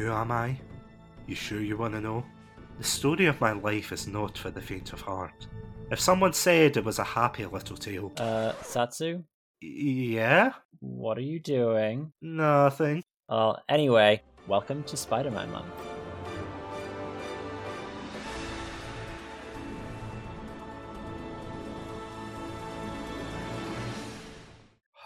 Who am I? You sure you want to know? The story of my life is not for the faint of heart. If someone said it was a happy little tale, Uh, Satsu, yeah, what are you doing? nothing. Well, anyway, welcome to Spider Man Month.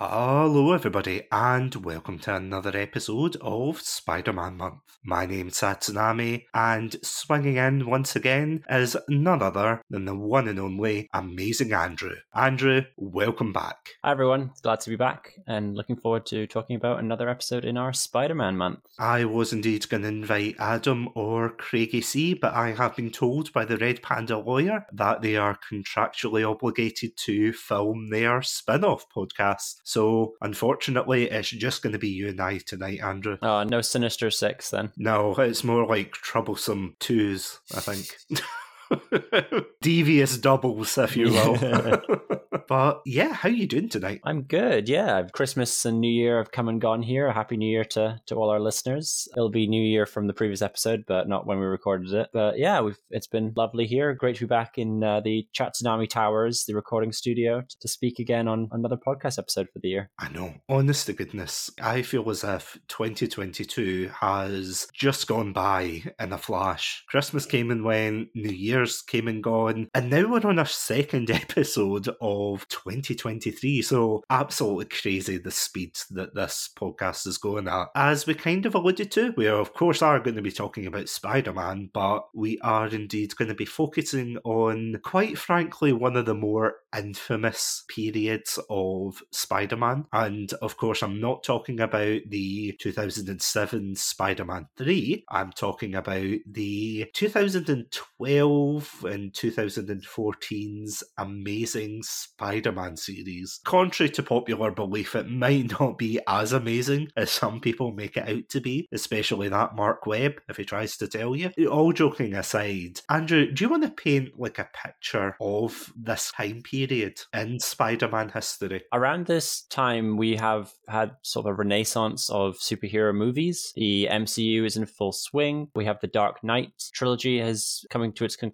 Hello, everybody, and welcome to another episode of Spider Man Month. My name's Satsunami, and swinging in once again is none other than the one and only amazing Andrew. Andrew, welcome back. Hi, everyone. Glad to be back and looking forward to talking about another episode in our Spider Man Month. I was indeed going to invite Adam or Craigie C, but I have been told by the Red Panda lawyer that they are contractually obligated to film their spin off podcast. So, unfortunately, it's just going to be you and I tonight, Andrew. Oh, no Sinister Six then. No, it's more like troublesome twos, I think. Devious doubles, if you will. but yeah, how you doing tonight? I'm good, yeah. Christmas and New Year have come and gone here. A happy New Year to, to all our listeners. It'll be New Year from the previous episode, but not when we recorded it. But yeah, we've it's been lovely here. Great to be back in uh, the Chatsunami Towers, the recording studio, to, to speak again on another podcast episode for the year. I know. Honest to goodness, I feel as if 2022 has just gone by in a flash. Christmas came and went, New Year's came and gone, and now we're on our second episode of 2023. So, absolutely crazy the speed that this podcast is going at. As we kind of alluded to, we of course are going to be talking about Spider Man, but we are indeed going to be focusing on, quite frankly, one of the more infamous periods of Spider Man. And of course, I'm not talking about the 2007 Spider Man 3, I'm talking about the 2012 and 2014's amazing Spider Man series. Contrary to popular belief, it might not be as amazing as some people make it out to be, especially that Marc Webb, if he tries to tell you. All joking aside, Andrew, do you want to paint like a picture of this time period in Spider Man history? Around this time, we have had sort of a renaissance of superhero movies. The MCU is in full swing. We have the Dark Knight trilogy has coming to its conclusion.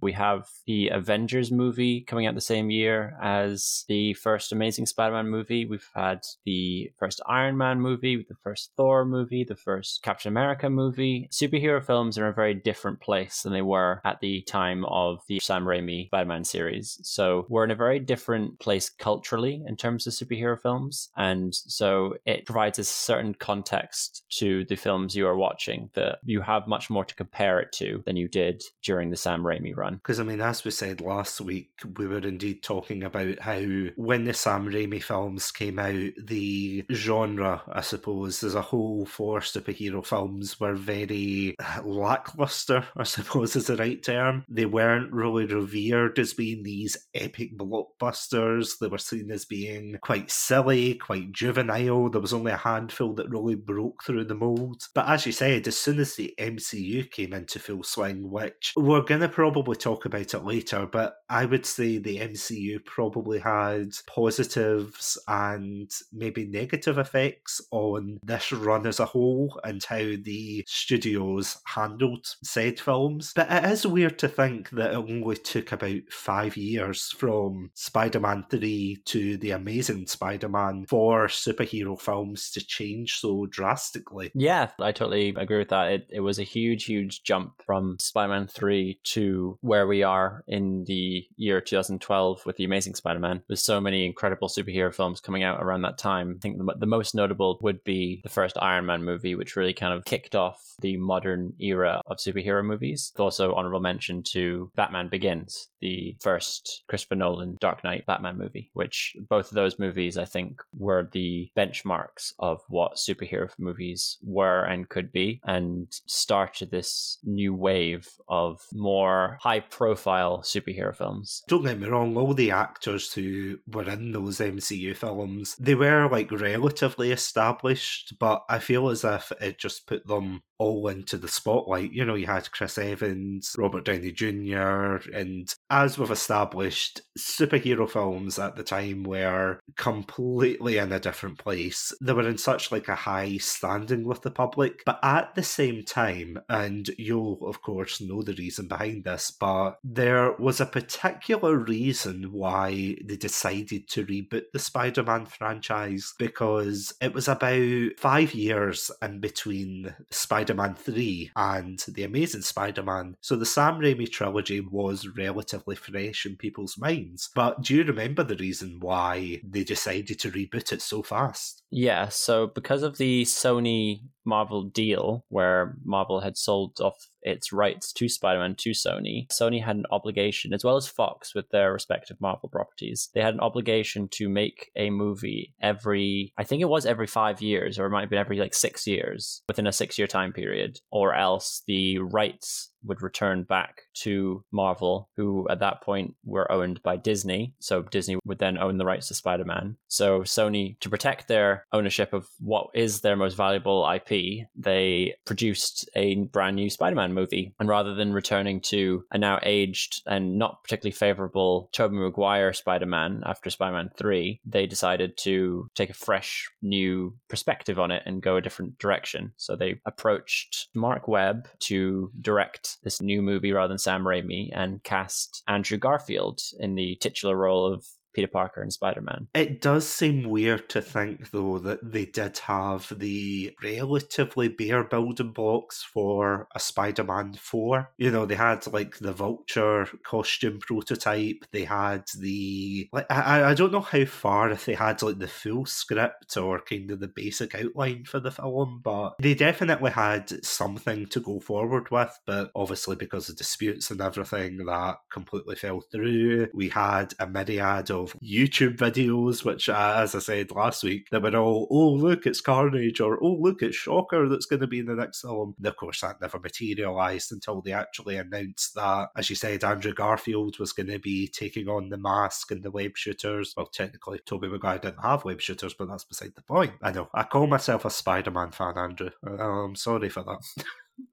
We have the Avengers movie coming out the same year as the first Amazing Spider-Man movie. We've had the first Iron Man movie, the first Thor movie, the first Captain America movie. Superhero films are in a very different place than they were at the time of the Sam Raimi Spider-Man series. So we're in a very different place culturally in terms of superhero films. And so it provides a certain context to the films you are watching that you have much more to compare it to than you did during the Sam Raimi run. Because, I mean, as we said last week, we were indeed talking about how when the Sam Raimi films came out, the genre, I suppose, as a whole for superhero films were very lackluster, I suppose is the right term. They weren't really revered as being these epic blockbusters. They were seen as being quite silly, quite juvenile. There was only a handful that really broke through the mold. But as you said, as soon as the MCU came into full swing, which we're going to probably talk about it later, but I would say the MCU probably had positives and maybe negative effects on this run as a whole and how the studios handled said films. But it is weird to think that it only took about five years from Spider Man 3 to The Amazing Spider Man for superhero films to change so drastically. Yeah, I totally agree with that. It, it was a huge, huge jump from Spider Man 3 to where we are in the year 2012 with The Amazing Spider Man, with so many incredible superhero films coming out around that time. I think the, the most notable would be the first Iron Man movie, which really kind of kicked off the modern era of superhero movies. Also, honorable mention to Batman Begins, the first Christopher Nolan Dark Knight Batman movie, which both of those movies, I think, were the benchmarks of what superhero movies were and could be, and started this new wave of more high profile superhero films. Don't get me wrong, all the actors who were in those MCU films, they were like relatively established, but I feel as if it just put them all into the spotlight. You know, you had Chris Evans, Robert Downey Jr., and as we've established, superhero films at the time were completely in a different place. They were in such like a high standing with the public, but at the same time, and you'll of course know the reason behind this, but there was a particular reason why they decided to reboot the Spider-Man franchise because it was about five years in between Spider Spider Man 3 and The Amazing Spider Man. So the Sam Raimi trilogy was relatively fresh in people's minds. But do you remember the reason why they decided to reboot it so fast? Yeah, so because of the Sony Marvel deal where Marvel had sold off its rights to Spider Man to Sony, Sony had an obligation, as well as Fox with their respective Marvel properties, they had an obligation to make a movie every, I think it was every five years, or it might have been every like six years within a six year time period, or else the rights would return back to Marvel, who at that point were owned by Disney. So Disney would then own the rights to Spider Man. So Sony, to protect their ownership of what is their most valuable IP, they produced a brand new Spider Man movie. And rather than returning to a now aged and not particularly favorable Tobey Maguire Spider Man after Spider Man 3, they decided to take a fresh new perspective on it and go a different direction. So they approached Marc Webb to direct this new movie rather than Sam Raimi and cast Andrew Garfield in the titular role of Peter Parker and Spider Man. It does seem weird to think, though, that they did have the relatively bare building blocks for a Spider Man 4. You know, they had like the Vulture costume prototype, they had the. Like, I, I don't know how far if they had like the full script or kind of the basic outline for the film, but they definitely had something to go forward with. But obviously, because of disputes and everything, that completely fell through. We had a myriad of of YouTube videos, which, uh, as I said last week, that were all, oh, look, it's Carnage, or oh, look, it's Shocker that's going to be in the next film. And of course, that never materialised until they actually announced that, as you said, Andrew Garfield was going to be taking on the mask and the web shooters. Well, technically, Tobey Maguire didn't have web shooters, but that's beside the point. I know. I call myself a Spider Man fan, Andrew. I'm sorry for that.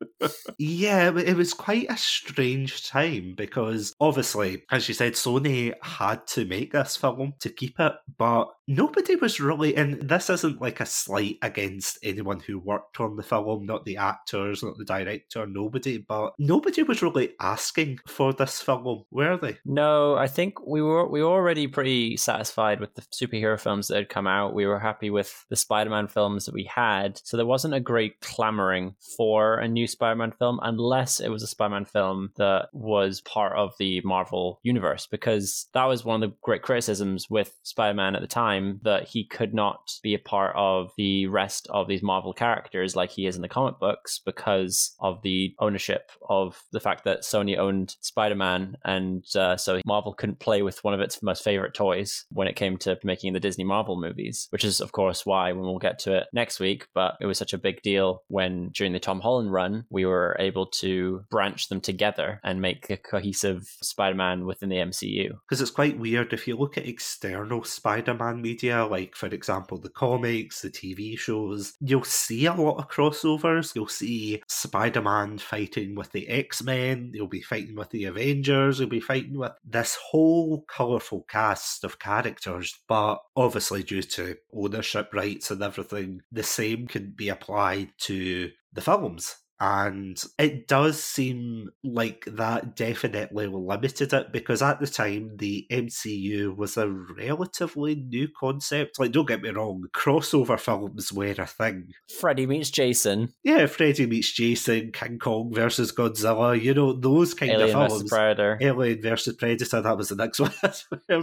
yeah, it was quite a strange time because obviously, as you said, Sony had to make this film to keep it, but nobody was really, and this isn't like a slight against anyone who worked on the film, not the actors, not the director, nobody, but nobody was really asking for this film, were they? No, I think we were we were already pretty satisfied with the superhero films that had come out. We were happy with the Spider-Man films that we had, so there wasn't a great clamoring for a new Spider-Man film unless it was a Spider-Man film that was part of the Marvel universe, because that was one of the great criticisms with Spider-Man at the time time that he could not be a part of the rest of these Marvel characters like he is in the comic books because of the ownership of the fact that Sony owned Spider Man. And uh, so Marvel couldn't play with one of its most favorite toys when it came to making the Disney Marvel movies, which is, of course, why when we'll get to it next week. But it was such a big deal when during the Tom Holland run, we were able to branch them together and make a cohesive Spider Man within the MCU. Because it's quite weird if you look at external Spider Man media, like for example the comics, the TV shows, you'll see a lot of crossovers. You'll see Spider Man fighting with the X Men, you'll be fighting with the Avengers, you'll be fighting with this whole colourful cast of characters. But obviously, due to ownership rights and everything, the same can be applied to the films and it does seem like that definitely limited it because at the time the MCU was a relatively new concept. Like, don't get me wrong, crossover films were a thing. Freddy meets Jason. Yeah, Freddy meets Jason, King Kong versus Godzilla, you know, those kind Alien of films. Versus Predator. Alien versus Predator, that was the next one.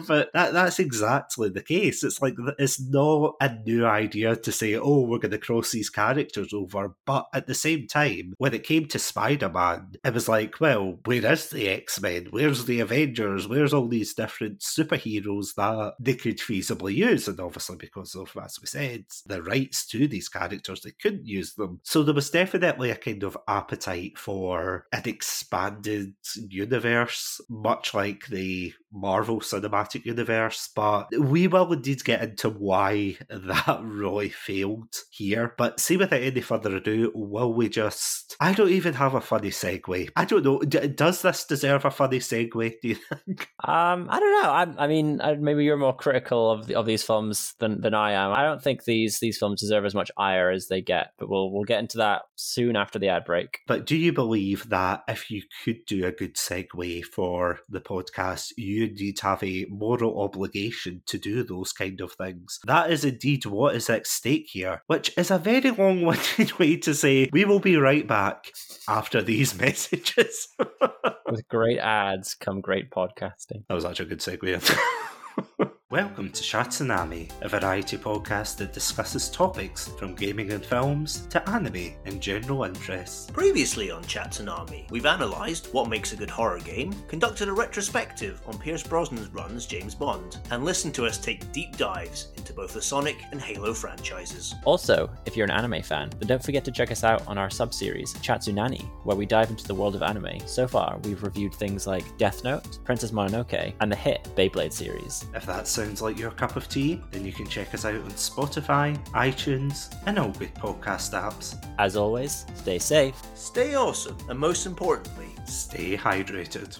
but that, that's exactly the case. It's like, it's not a new idea to say, oh, we're going to cross these characters over. But at the same time, when it came to Spider Man, it was like, well, where is the X Men? Where's the Avengers? Where's all these different superheroes that they could feasibly use? And obviously, because of, as we said, the rights to these characters, they couldn't use them. So there was definitely a kind of appetite for an expanded universe, much like the Marvel Cinematic Universe, but we will indeed get into why that really failed here. But see, without any further ado, will we just. I don't even have a funny segue. I don't know. D- does this deserve a funny segue, do you think? Um, I don't know. I, I mean, maybe you're more critical of the, of these films than, than I am. I don't think these these films deserve as much ire as they get, but we'll we'll get into that soon after the ad break. But do you believe that if you could do a good segue for the podcast, you indeed have a moral obligation to do those kind of things? That is indeed what is at stake here, which is a very long winded way to say we will be right back after these messages. With great ads come great podcasting. That was actually a good segue. Welcome to Chatsunami, a variety podcast that discusses topics from gaming and films to anime and general interests. Previously on Chatsunami, we've analysed what makes a good horror game, conducted a retrospective on Pierce Brosnan's run as James Bond, and listened to us take deep dives into both the Sonic and Halo franchises. Also, if you're an anime fan, then don't forget to check us out on our sub-series, Chatsunani, where we dive into the world of anime. So far, we've reviewed things like Death Note, Princess Mononoke, and the hit Beyblade series. If that's sounds like your cup of tea, then you can check us out on Spotify, iTunes, and all good podcast apps. As always, stay safe, stay awesome, and most importantly, stay hydrated.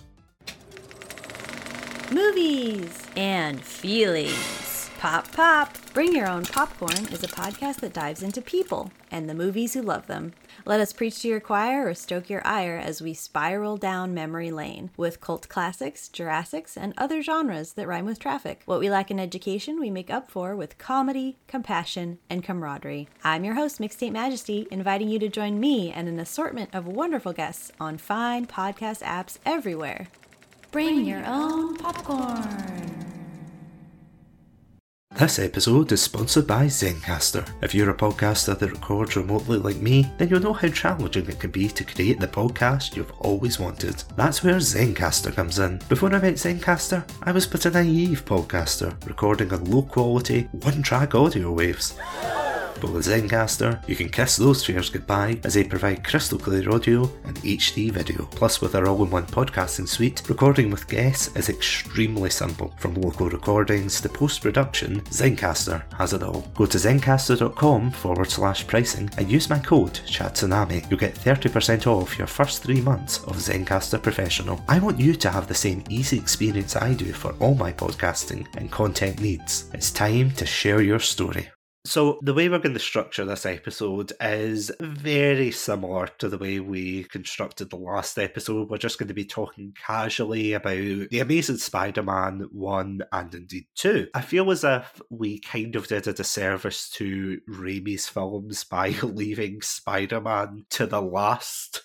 Movies and feelings. Pop, pop. Bring Your Own Popcorn is a podcast that dives into people and the movies who love them. Let us preach to your choir or stoke your ire as we spiral down memory lane with cult classics, Jurassics, and other genres that rhyme with traffic. What we lack in education, we make up for with comedy, compassion, and camaraderie. I'm your host, Mixtape Majesty, inviting you to join me and an assortment of wonderful guests on fine podcast apps everywhere. Bring your own popcorn. This episode is sponsored by Zencastr. If you're a podcaster that records remotely like me, then you'll know how challenging it can be to create the podcast you've always wanted. That's where Zencastr comes in. Before I met Zencastr, I was but a naive podcaster, recording on low quality, one track audio waves. With Zencastr, you can kiss those fears goodbye as they provide crystal clear audio and HD video. Plus, with our all in one podcasting suite, recording with guests is extremely simple. From local recordings to post production, Zencastr has it all. Go to zencastr.com forward slash pricing and use my code CHATSUNAMI. You'll get 30% off your first three months of Zencastr Professional. I want you to have the same easy experience I do for all my podcasting and content needs. It's time to share your story. So, the way we're going to structure this episode is very similar to the way we constructed the last episode. We're just going to be talking casually about The Amazing Spider Man 1 and indeed 2. I feel as if we kind of did a disservice to Raimi's films by leaving Spider Man to the last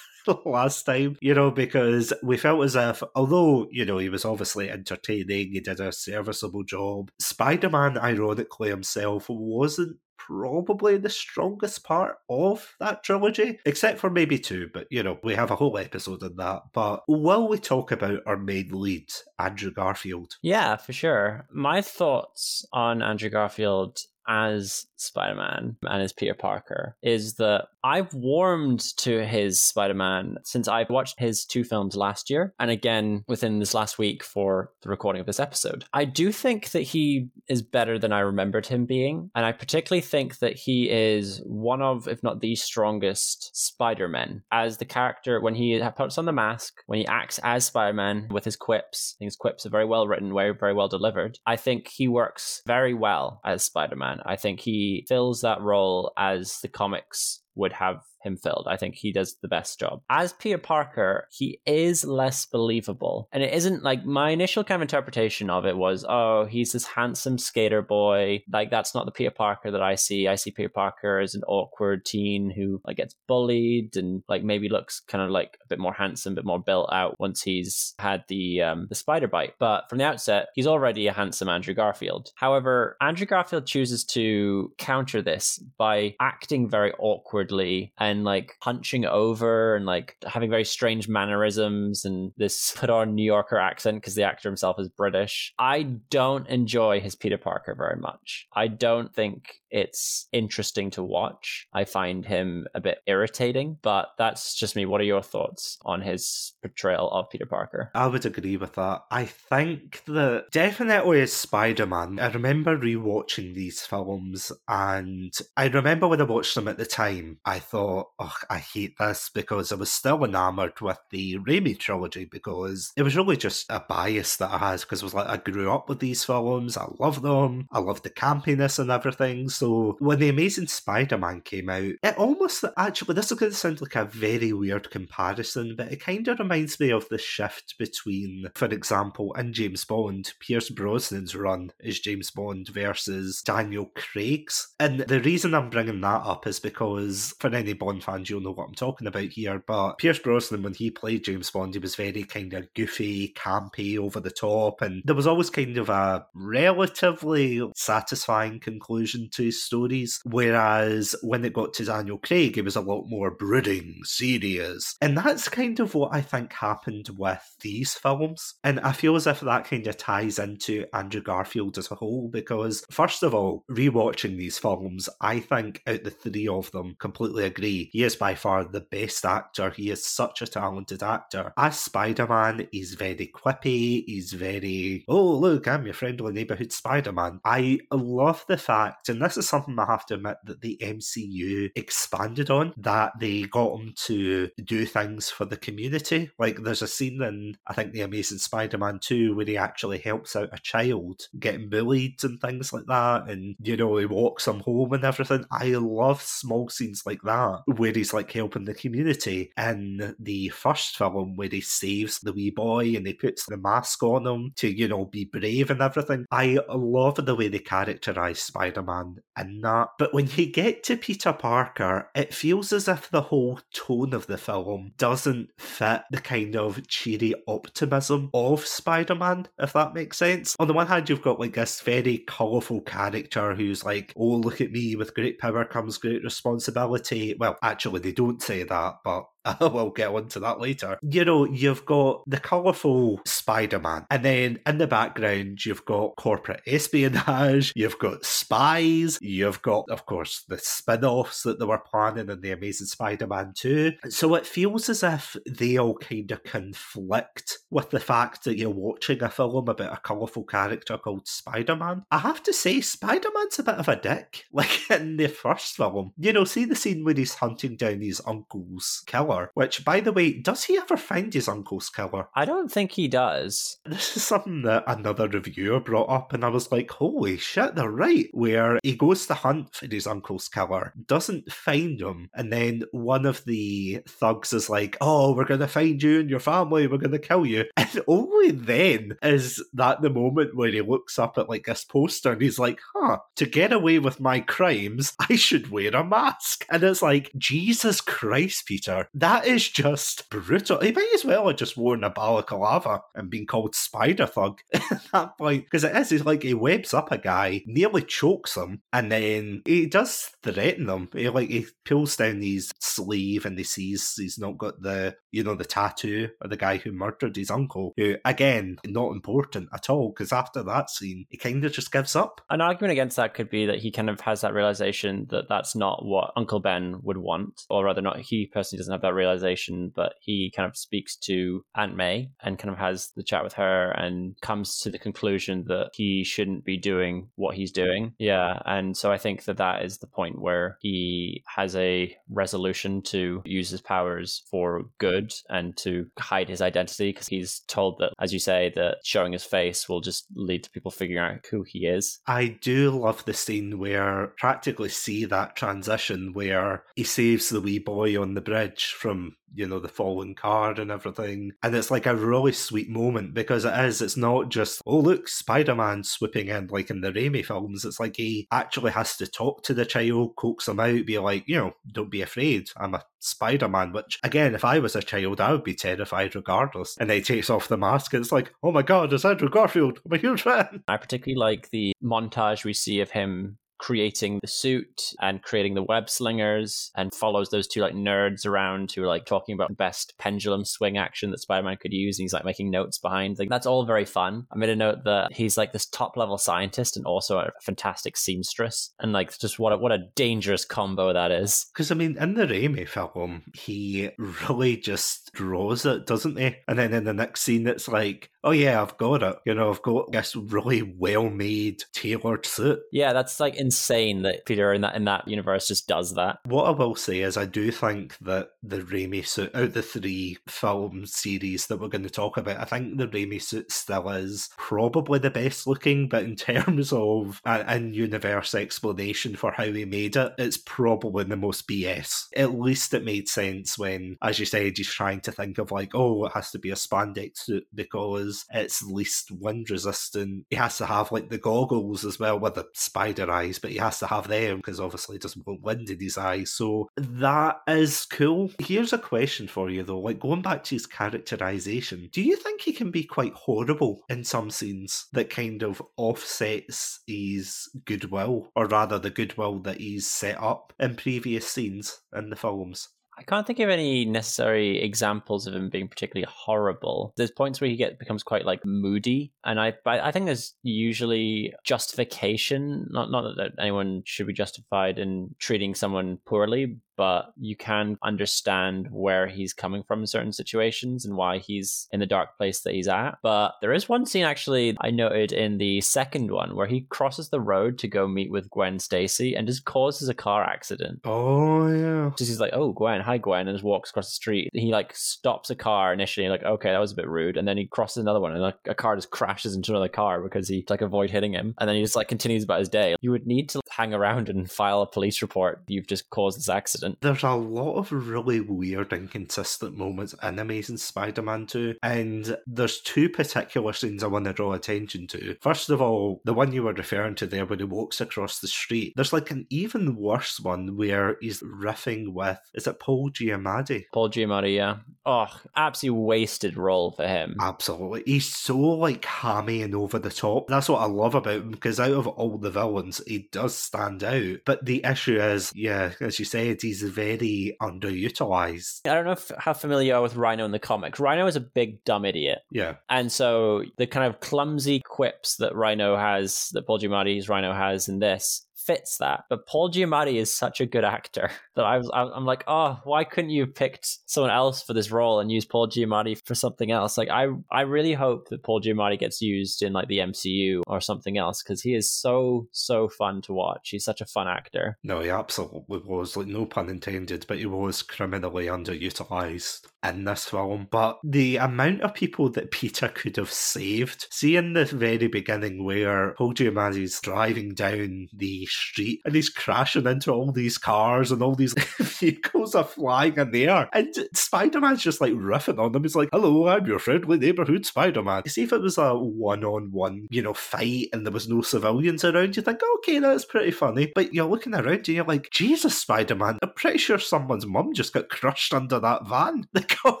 last time, you know, because we felt as if, although, you know, he was obviously entertaining, he did a serviceable job, Spider Man, ironically himself, wasn't probably the strongest part of that trilogy, except for maybe two, but you know, we have a whole episode on that. But will we talk about our main lead, Andrew Garfield? Yeah, for sure. My thoughts on Andrew Garfield as Spider Man and as Peter Parker is that I've warmed to his Spider Man since I watched his two films last year and again within this last week for the recording of this episode. I do think that he is better than I remembered him being. And I particularly think that he is one of, if not the strongest Spider Men. As the character, when he puts on the mask, when he acts as Spider Man with his quips, his quips are very well written, very, very well delivered. I think he works very well as Spider Man. I think he fills that role as the comics would have him filled. I think he does the best job. As Peter Parker, he is less believable. And it isn't like my initial kind of interpretation of it was, oh, he's this handsome skater boy. Like that's not the Peter Parker that I see. I see Peter Parker as an awkward teen who like gets bullied and like maybe looks kind of like a bit more handsome, a bit more built out once he's had the um the spider bite. But from the outset, he's already a handsome Andrew Garfield. However, Andrew Garfield chooses to counter this by acting very awkwardly and and like hunching over and like having very strange mannerisms and this put on New Yorker accent because the actor himself is British. I don't enjoy his Peter Parker very much. I don't think it's interesting to watch. I find him a bit irritating, but that's just me. What are your thoughts on his portrayal of Peter Parker? I would agree with that. I think that definitely as Spider Man, I remember rewatching these films and I remember when I watched them at the time, I thought, oh, I hate this because I was still enamored with the Raimi trilogy because it was really just a bias that I had because it was like I grew up with these films, I love them, I love the campiness and everything. So when The Amazing Spider Man came out, it almost actually, this is going to sound like a very weird comparison, but it kind of reminds me of the shift between, for example, in James Bond, Pierce Brosnan's run as James Bond versus Daniel Craig's. And the reason I'm bringing that up is because for any Fans, you'll know what I'm talking about here. But Pierce Brosnan, when he played James Bond, he was very kind of goofy, campy, over the top, and there was always kind of a relatively satisfying conclusion to his stories. Whereas when it got to Daniel Craig, it was a lot more brooding, serious. And that's kind of what I think happened with these films. And I feel as if that kind of ties into Andrew Garfield as a whole, because first of all, rewatching these films, I think out the three of them, completely agree, he is by far the best actor. He is such a talented actor. As Spider Man, he's very quippy, he's very, oh, look, I'm your friendly neighborhood Spider Man. I love the fact, and this is something I have to admit that the MCU expanded on, that they got him to do things for the community. Like there's a scene in, I think, The Amazing Spider Man 2 where he actually helps out a child getting bullied and things like that. And, you know, he walks him home and everything. I love small scenes like that where he's like helping the community. In the first film, where he saves the wee boy and he puts the mask on him to, you know, be brave and everything. I love the way they characterize Spider Man in that. But when you get to Peter Parker, it feels as if the whole tone of the film doesn't fit the kind of cheery optimism of Spider Man, if that makes sense. On the one hand, you've got like this very colourful character who's like, oh, look at me, with great power comes great responsibility. Well, actually, they don't say that, but we'll get onto that later. You know, you've got the colourful Spider Man, and then in the background, you've got corporate espionage, you've got spies, you've got, of course, the spin offs that they were planning in The Amazing Spider Man 2. So it feels as if they all kind of conflict with the fact that you're watching a film about a colourful character called Spider Man. I have to say, Spider Man's a bit of a dick. Like in the first film, you know, see the scene where he's hunting down his uncle's killer, which, by the way, does he ever find his uncle's killer? I don't think he does. This is something that another reviewer brought up, and I was like, holy shit, they're right. Where he goes to hunt for his uncle's killer, doesn't find him, and then one of the thugs is like, oh, we're going to find you and your family, we're going to kill you. And only then is that the moment where he looks up at like this poster and he's like, huh, to get away with my crimes, I should wear a mask. And it's like, Jesus Christ, Peter, that is just brutal. He might as well have just worn a balaclava and been called Spider Thug at that point. Because it is, he's like, he webs up a guy, nearly chokes him, and then he does threaten them. He like, he pulls down his sleeve and he sees he's not got the, you know, the tattoo of the guy who murdered his uncle, who, again, not important at all. Because after that scene, he kind of just gives up. An argument against that could be that he kind of has that realization that that's not what Uncle Ben would want, or rather, not he personally doesn't have that realization, but he kind of speaks to Aunt May and kind of has the chat with her and comes to the conclusion that he shouldn't be doing what he's doing. Yeah, and so I think that that is the point where he has a resolution to use his powers for good and to hide his identity because he's told that, as you say, that showing his face will just lead to people figuring out who he is. I do love the scene where practically see that transition where he saves the wee boy on the bridge from you know the fallen card and everything and it's like a really sweet moment because it is it's not just oh look spider-man swooping in like in the Raimi films it's like he actually has to talk to the child coax him out be like you know don't be afraid i'm a spider-man which again if i was a child i would be terrified regardless and he takes off the mask and it's like oh my god it's andrew garfield i'm a huge fan. I particularly like the montage we see of him creating the suit and creating the web slingers and follows those two like nerds around who are like talking about the best pendulum swing action that Spider-Man could use and he's like making notes behind. Like that's all very fun. I made a note that he's like this top level scientist and also a fantastic seamstress. And like just what a, what a dangerous combo that is. Because I mean, in the Raimi film, he really just draws it, doesn't he? And then in the next scene, it's like, oh yeah, I've got it. You know, I've got this really well made, tailored suit. Yeah, that's like insane that Peter in that in that universe just does that. What I will say is, I do think that the Raimi suit, out the three film series that we're going to talk about, I think the Raimi suit still is probably the best looking. But in terms of an in-universe explanation for how he made it, it's probably the most BS. At least it made sense when, as you said, he's trying to think of like, oh, it has to be a spandex suit because it's least wind resistant. He has to have like the goggles as well with the spider eyes, but he has to have them because obviously he doesn't want wind in his eyes. So that is cool. Here's a question for you though, like going back to his characterization, do you think he can be quite horrible in some scenes that kind of offsets his goodwill, or rather the goodwill that he's set up in previous scenes in the films? I can't think of any necessary examples of him being particularly horrible. There's points where he get becomes quite like moody, and I I think there's usually justification. Not not that anyone should be justified in treating someone poorly, but you can understand where he's coming from in certain situations and why he's in the dark place that he's at. But there is one scene actually I noted in the second one where he crosses the road to go meet with Gwen Stacy and just causes a car accident. Oh yeah. Just he's like, "Oh, Gwen, hi Gwen," and just walks across the street. He like stops a car initially, like, "Okay, that was a bit rude," and then he crosses another one, and like a car just crashes into another car because he like avoid hitting him, and then he just like continues about his day. You would need to hang around and file a police report. You've just caused this accident. There's a lot of really weird, inconsistent moments in Amazing Spider Man 2, and there's two particular scenes I want to draw attention to. First of all, the one you were referring to there when he walks across the street, there's like an even worse one where he's riffing with, is it Paul Giamatti? Paul Giamatti, yeah. Oh, absolutely wasted role for him. Absolutely. He's so like hammy and over the top. That's what I love about him because out of all the villains, he does stand out. But the issue is, yeah, as you said, he's very underutilized. I don't know if, how familiar you are with Rhino in the comics. Rhino is a big dumb idiot. Yeah. And so the kind of clumsy quips that Rhino has, that Paul Giamatti's Rhino has in this, fits that. But Paul Giamatti is such a good actor that I was, I'm like, oh, why couldn't you have picked someone else for this role and use Paul Giamatti for something else? Like, I, I really hope that Paul Giamatti gets used in like the MCU or something else because he is so, so fun to watch. He's such a fun actor. No, he absolutely was. Like, no pun intended, but he was criminally underutilized in this film. But the amount of people that Peter could have saved, see in the very beginning where Paul Giamatti's driving down the street and he's crashing into all these cars and all these vehicles are flying in the air. And Spider Man's just like riffing on them. He's like, Hello, I'm your friendly neighborhood Spider Man. You see if it was a one on one, you know, fight and there was no civilians around, you think, okay, that's pretty funny. But you're looking around and you're like, Jesus, Spider Man, I'm pretty sure someone's mum just got crushed under that van. They got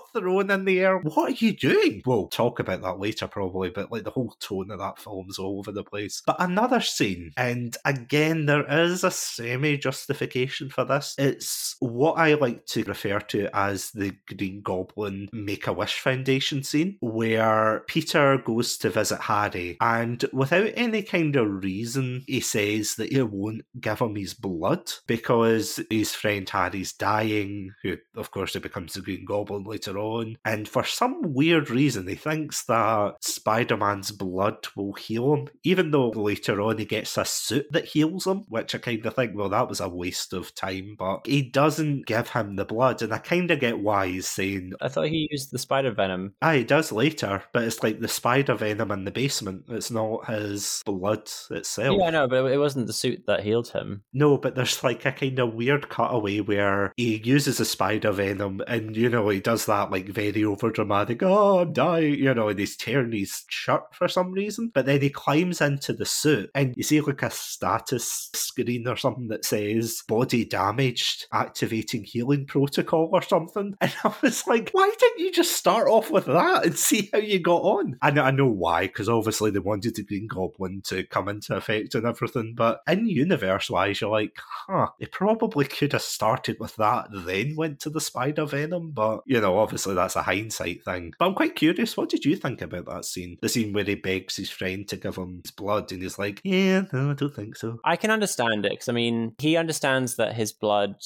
thrown in the air. What are you doing? We'll talk about that later, probably, but like the whole tone of that film's all over the place. But another scene, and again, there is a semi justification for this. It's what I like to refer to as the Green Goblin Make a Wish Foundation scene, where Peter goes to visit Harry, and without any kind of reason, he says that he won't give him his blood because his friend Harry's dying, who, of course, he becomes the Green Goblin later on. And for some weird reason, he thinks that Spider Man's blood will heal him, even though later on he gets a suit that heals him, which I kind of think, well, that was a waste of time. But he doesn't give him the blood, and I kind of get why he's saying. I thought he used the spider venom. Ah, he does later, but it's like the spider venom in the basement. It's not his blood itself. Yeah, I know, but it wasn't the suit that healed him. No, but there's like a kind of weird cutaway where he uses the spider venom, and you know he does that like very over dramatic. Oh, I'm dying, you know, and he's tearing his shirt for some reason. But then he climbs into the suit, and you see like a status screen or something that says body damaged, activating healing protocol or something. And I was like, why didn't you just start off with that and see how you got on? And I know why, because obviously they wanted the Green Goblin to come into effect and everything. But in universe wise, you're like, huh, they probably could have started with that, then went to the Spider Venom. But, you know, obviously that's a hindsight thing. But I'm quite curious, what did you think about that scene? The scene where he begs his friend to give him his blood and he's like, yeah, no, I don't think so. I can understand it because, I mean, he understands that his blood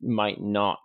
might not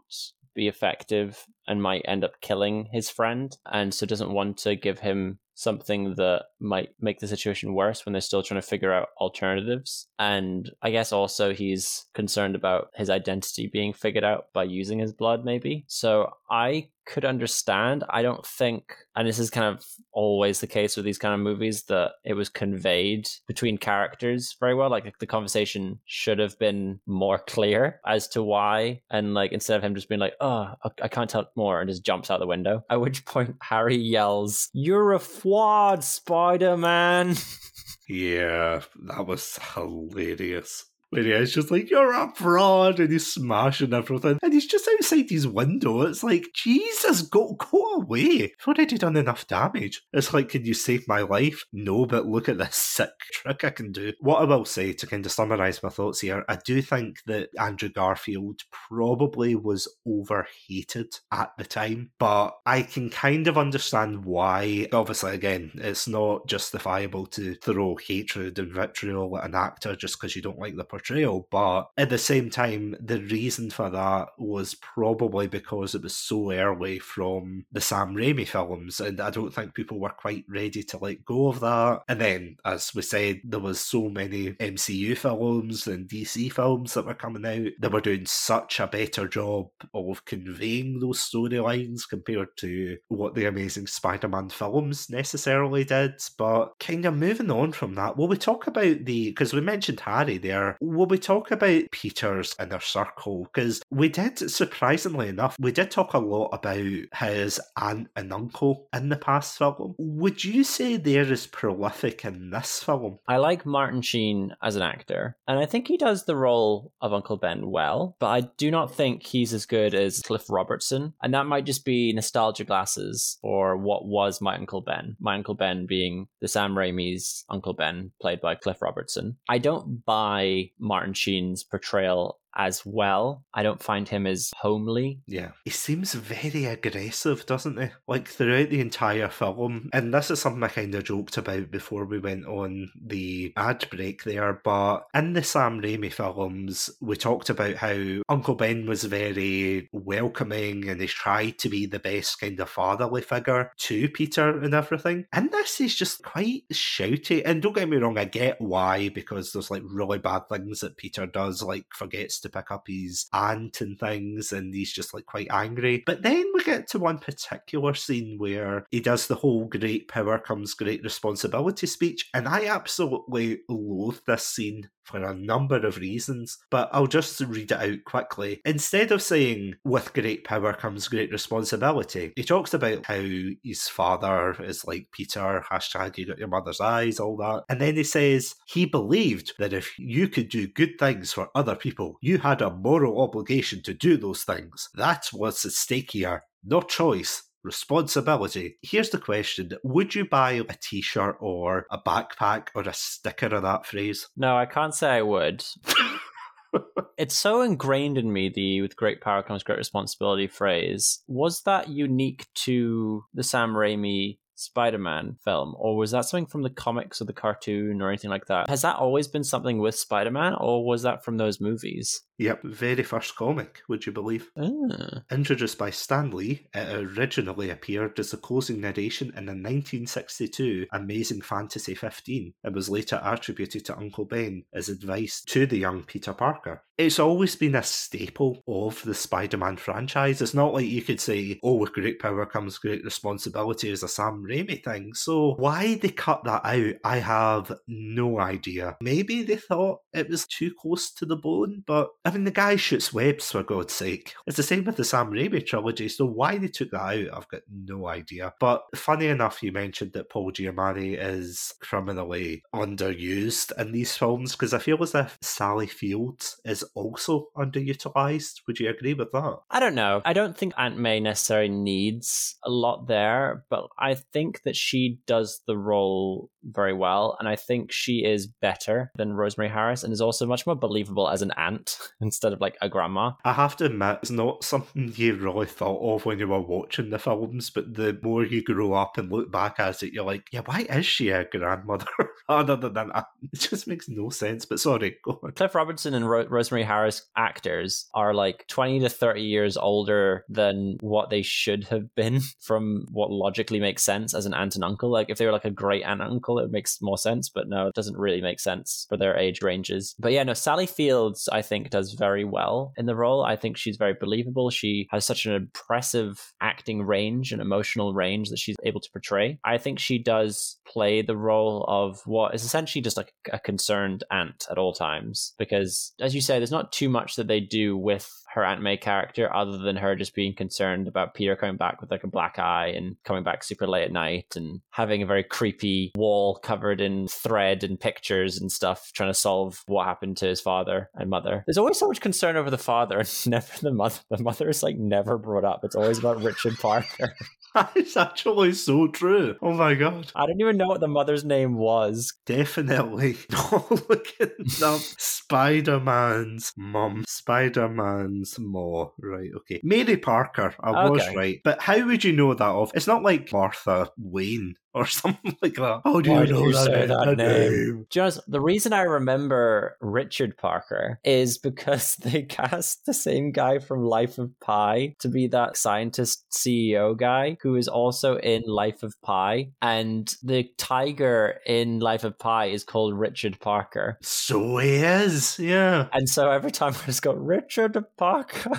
be effective and might end up killing his friend, and so doesn't want to give him something that might make the situation worse when they're still trying to figure out alternatives. And I guess also he's concerned about his identity being figured out by using his blood, maybe. So I could understand. I don't think, and this is kind of always the case with these kind of movies, that it was conveyed between characters very well. Like the conversation should have been more clear as to why. And like instead of him just being like, oh, I can't tell more, and just jumps out the window. At which point Harry yells, You're a fraud, Spider Man. yeah, that was hilarious. Where he's just like, You're a fraud, and he's smashing everything. And he's just outside his window. It's like, Jesus, go go away. You've already done enough damage. It's like, Can you save my life? No, but look at this sick trick I can do. What I will say to kind of summarise my thoughts here, I do think that Andrew Garfield probably was overhated at the time, but I can kind of understand why. Obviously, again, it's not justifiable to throw hatred and vitriol at an actor just because you don't like the portrayal. But at the same time, the reason for that was probably because it was so early from the Sam Raimi films, and I don't think people were quite ready to let go of that. And then, as we said, there was so many MCU films and DC films that were coming out. They were doing such a better job of conveying those storylines compared to what the Amazing Spider-Man films necessarily did. But kind of moving on from that, will we talk about the because we mentioned Harry there will we talk about Peter's inner circle? Because we did, surprisingly enough, we did talk a lot about his aunt and uncle in the past film. Would you say they're as prolific in this film? I like Martin Sheen as an actor, and I think he does the role of Uncle Ben well, but I do not think he's as good as Cliff Robertson. And that might just be nostalgia glasses for what was my Uncle Ben. My Uncle Ben being the Sam Raimi's Uncle Ben, played by Cliff Robertson. I don't buy Martin Sheen's portrayal as well. I don't find him as homely. Yeah. He seems very aggressive, doesn't he? Like throughout the entire film. And this is something I kind of joked about before we went on the ad break there. But in the Sam Raimi films, we talked about how Uncle Ben was very welcoming and he tried to be the best kind of fatherly figure to Peter and everything. And this is just quite shouty. And don't get me wrong, I get why, because there's like really bad things that Peter does, like forgets to pick up his aunt and things, and he's just like quite angry. But then we get to one particular scene where he does the whole great power comes great responsibility speech, and I absolutely loathe this scene for a number of reasons, but I'll just read it out quickly. Instead of saying, with great power comes great responsibility, he talks about how his father is like Peter, hashtag you got your mother's eyes, all that. And then he says, he believed that if you could do good things for other people, you had a moral obligation to do those things. That's what's at stake here. No choice, responsibility. Here's the question Would you buy a t shirt or a backpack or a sticker of that phrase? No, I can't say I would. it's so ingrained in me the with great power comes great responsibility phrase. Was that unique to the Sam Raimi Spider Man film, or was that something from the comics or the cartoon or anything like that? Has that always been something with Spider Man, or was that from those movies? Yep, very first comic, would you believe? Ah. Introduced by Stan Lee, it originally appeared as a closing narration in the 1962 Amazing Fantasy 15 and was later attributed to Uncle Ben as advice to the young Peter Parker. It's always been a staple of the Spider Man franchise. It's not like you could say, oh, with great power comes great responsibility as a Sam Raimi thing. So, why they cut that out, I have no idea. Maybe they thought it was too close to the bone, but I mean, the guy shoots webs for God's sake. It's the same with the Sam Raimi trilogy. So why they took that out, I've got no idea. But funny enough, you mentioned that Paul Giamatti is criminally underused in these films because I feel as if Sally Fields is also underutilized. Would you agree with that? I don't know. I don't think Aunt May necessarily needs a lot there, but I think that she does the role very well, and I think she is better than Rosemary Harris, and is also much more believable as an aunt instead of like a grandma. I have to admit, it's not something you really thought of when you were watching the films, but the more you grow up and look back at it, you're like, yeah, why is she a grandmother rather than an aunt? It just makes no sense. But sorry, go on. Cliff Robertson and Ro- Rosemary Harris actors are like 20 to 30 years older than what they should have been from what logically makes sense as an aunt and uncle. Like if they were like a great aunt and uncle, it makes more sense, but no, it doesn't really make sense for their age ranges. But yeah, no, Sally Fields, I think, does very well in the role. I think she's very believable. She has such an impressive acting range and emotional range that she's able to portray. I think she does play the role of what is essentially just like a concerned aunt at all times. Because, as you say, there's not too much that they do with her Aunt May character other than her just being concerned about Peter coming back with like a black eye and coming back super late at night and having a very creepy wall covered in thread and pictures and stuff trying to solve what happened to his father and mother. There's always so much concern over the father and never the mother. The mother is like never brought up. It's always about Richard Parker. It's actually so true. Oh my god. I don't even know what the mother's name was. Definitely oh, not looking up Spider Man's mum. Spider Man's ma. Right, okay. Mary Parker, I was right. But how would you know that off? It's not like Martha Wayne or something like that. How do Why you did know you that, say name? that The name? Just the reason I remember Richard Parker is because they cast the same guy from Life of Pi to be that scientist CEO guy who is also in Life of Pi. And the tiger in Life of Pi is called Richard Parker. So he is, yeah. And so every time I just go, Richard Parker.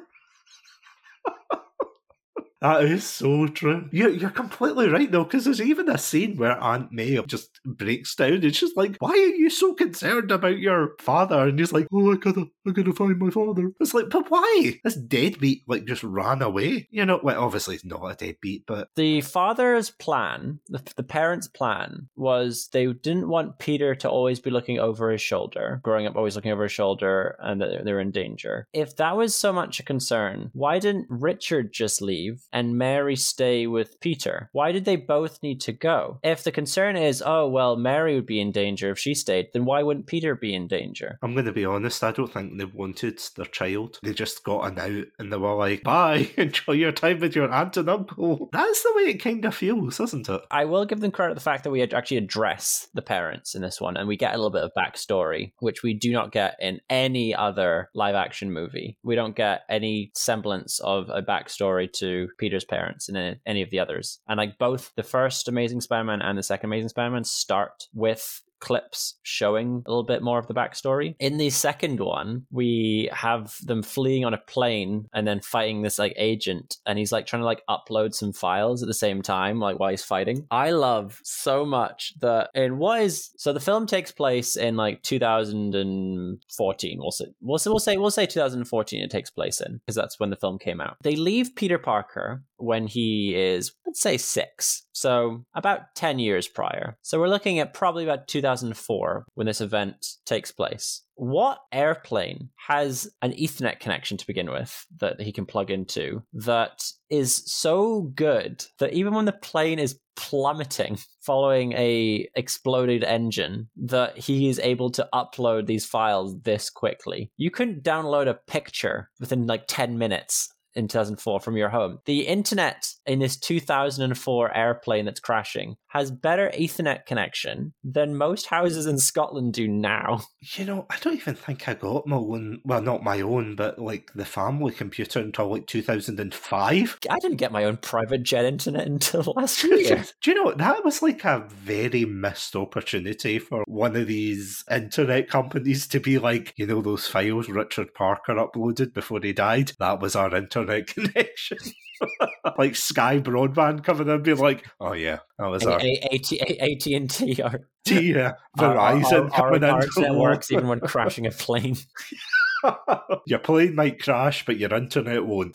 That is so true. You're, you're completely right, though, because there's even a scene where Aunt May just breaks down and she's like, Why are you so concerned about your father? And he's like, Oh, I gotta, I gotta find my father. It's like, But why? This deadbeat, like, just ran away. You know, well, obviously he's not a deadbeat, but The father's plan, the, the parents' plan, was they didn't want Peter to always be looking over his shoulder, growing up always looking over his shoulder, and that they're in danger. If that was so much a concern, why didn't Richard just leave and Mary stay with Peter? Why did they both need to go? If the concern is, oh, well, Mary would be in danger if she stayed, then why wouldn't Peter be in danger? I'm going to be honest, I don't think they wanted their child. They just got an out and they were like, Bye, enjoy your time with your aunt and uncle. That's the way it kind of feels, isn't it? I will give them credit for the fact that we actually address the parents in this one, and we get a little bit of backstory, which we do not get in any other live action movie. We don't get any semblance of a backstory to Peter's parents any- any of the others. And like both the first Amazing Spider Man and the second Amazing Spider Man start with clips showing a little bit more of the backstory. In the second one, we have them fleeing on a plane and then fighting this like agent, and he's like trying to like upload some files at the same time, like while he's fighting. I love so much that in what is so the film takes place in like 2014. We'll say we'll say we'll say, we'll say 2014 it takes place in because that's when the film came out. They leave Peter Parker when he is let's say six, so about 10 years prior. So we're looking at probably about 2004 when this event takes place. What airplane has an Ethernet connection to begin with that he can plug into that is so good that even when the plane is plummeting following a exploded engine that he is able to upload these files this quickly. You couldn't download a picture within like 10 minutes in 2004 from your home. The internet in this 2004 airplane that's crashing has better Ethernet connection than most houses in Scotland do now. You know, I don't even think I got my own, well, not my own, but like the family computer until like 2005. I didn't get my own private jet internet until last year. Do you know, that was like a very missed opportunity for one of these internet companies to be like, you know, those files Richard Parker uploaded before he died? That was our internet connection. like Sky Broadband coming in and being like, oh yeah, that was our AT&T are T, uh, our- our- Verizon our, coming our, in. works even when crashing a plane. your plane might crash, but your internet won't.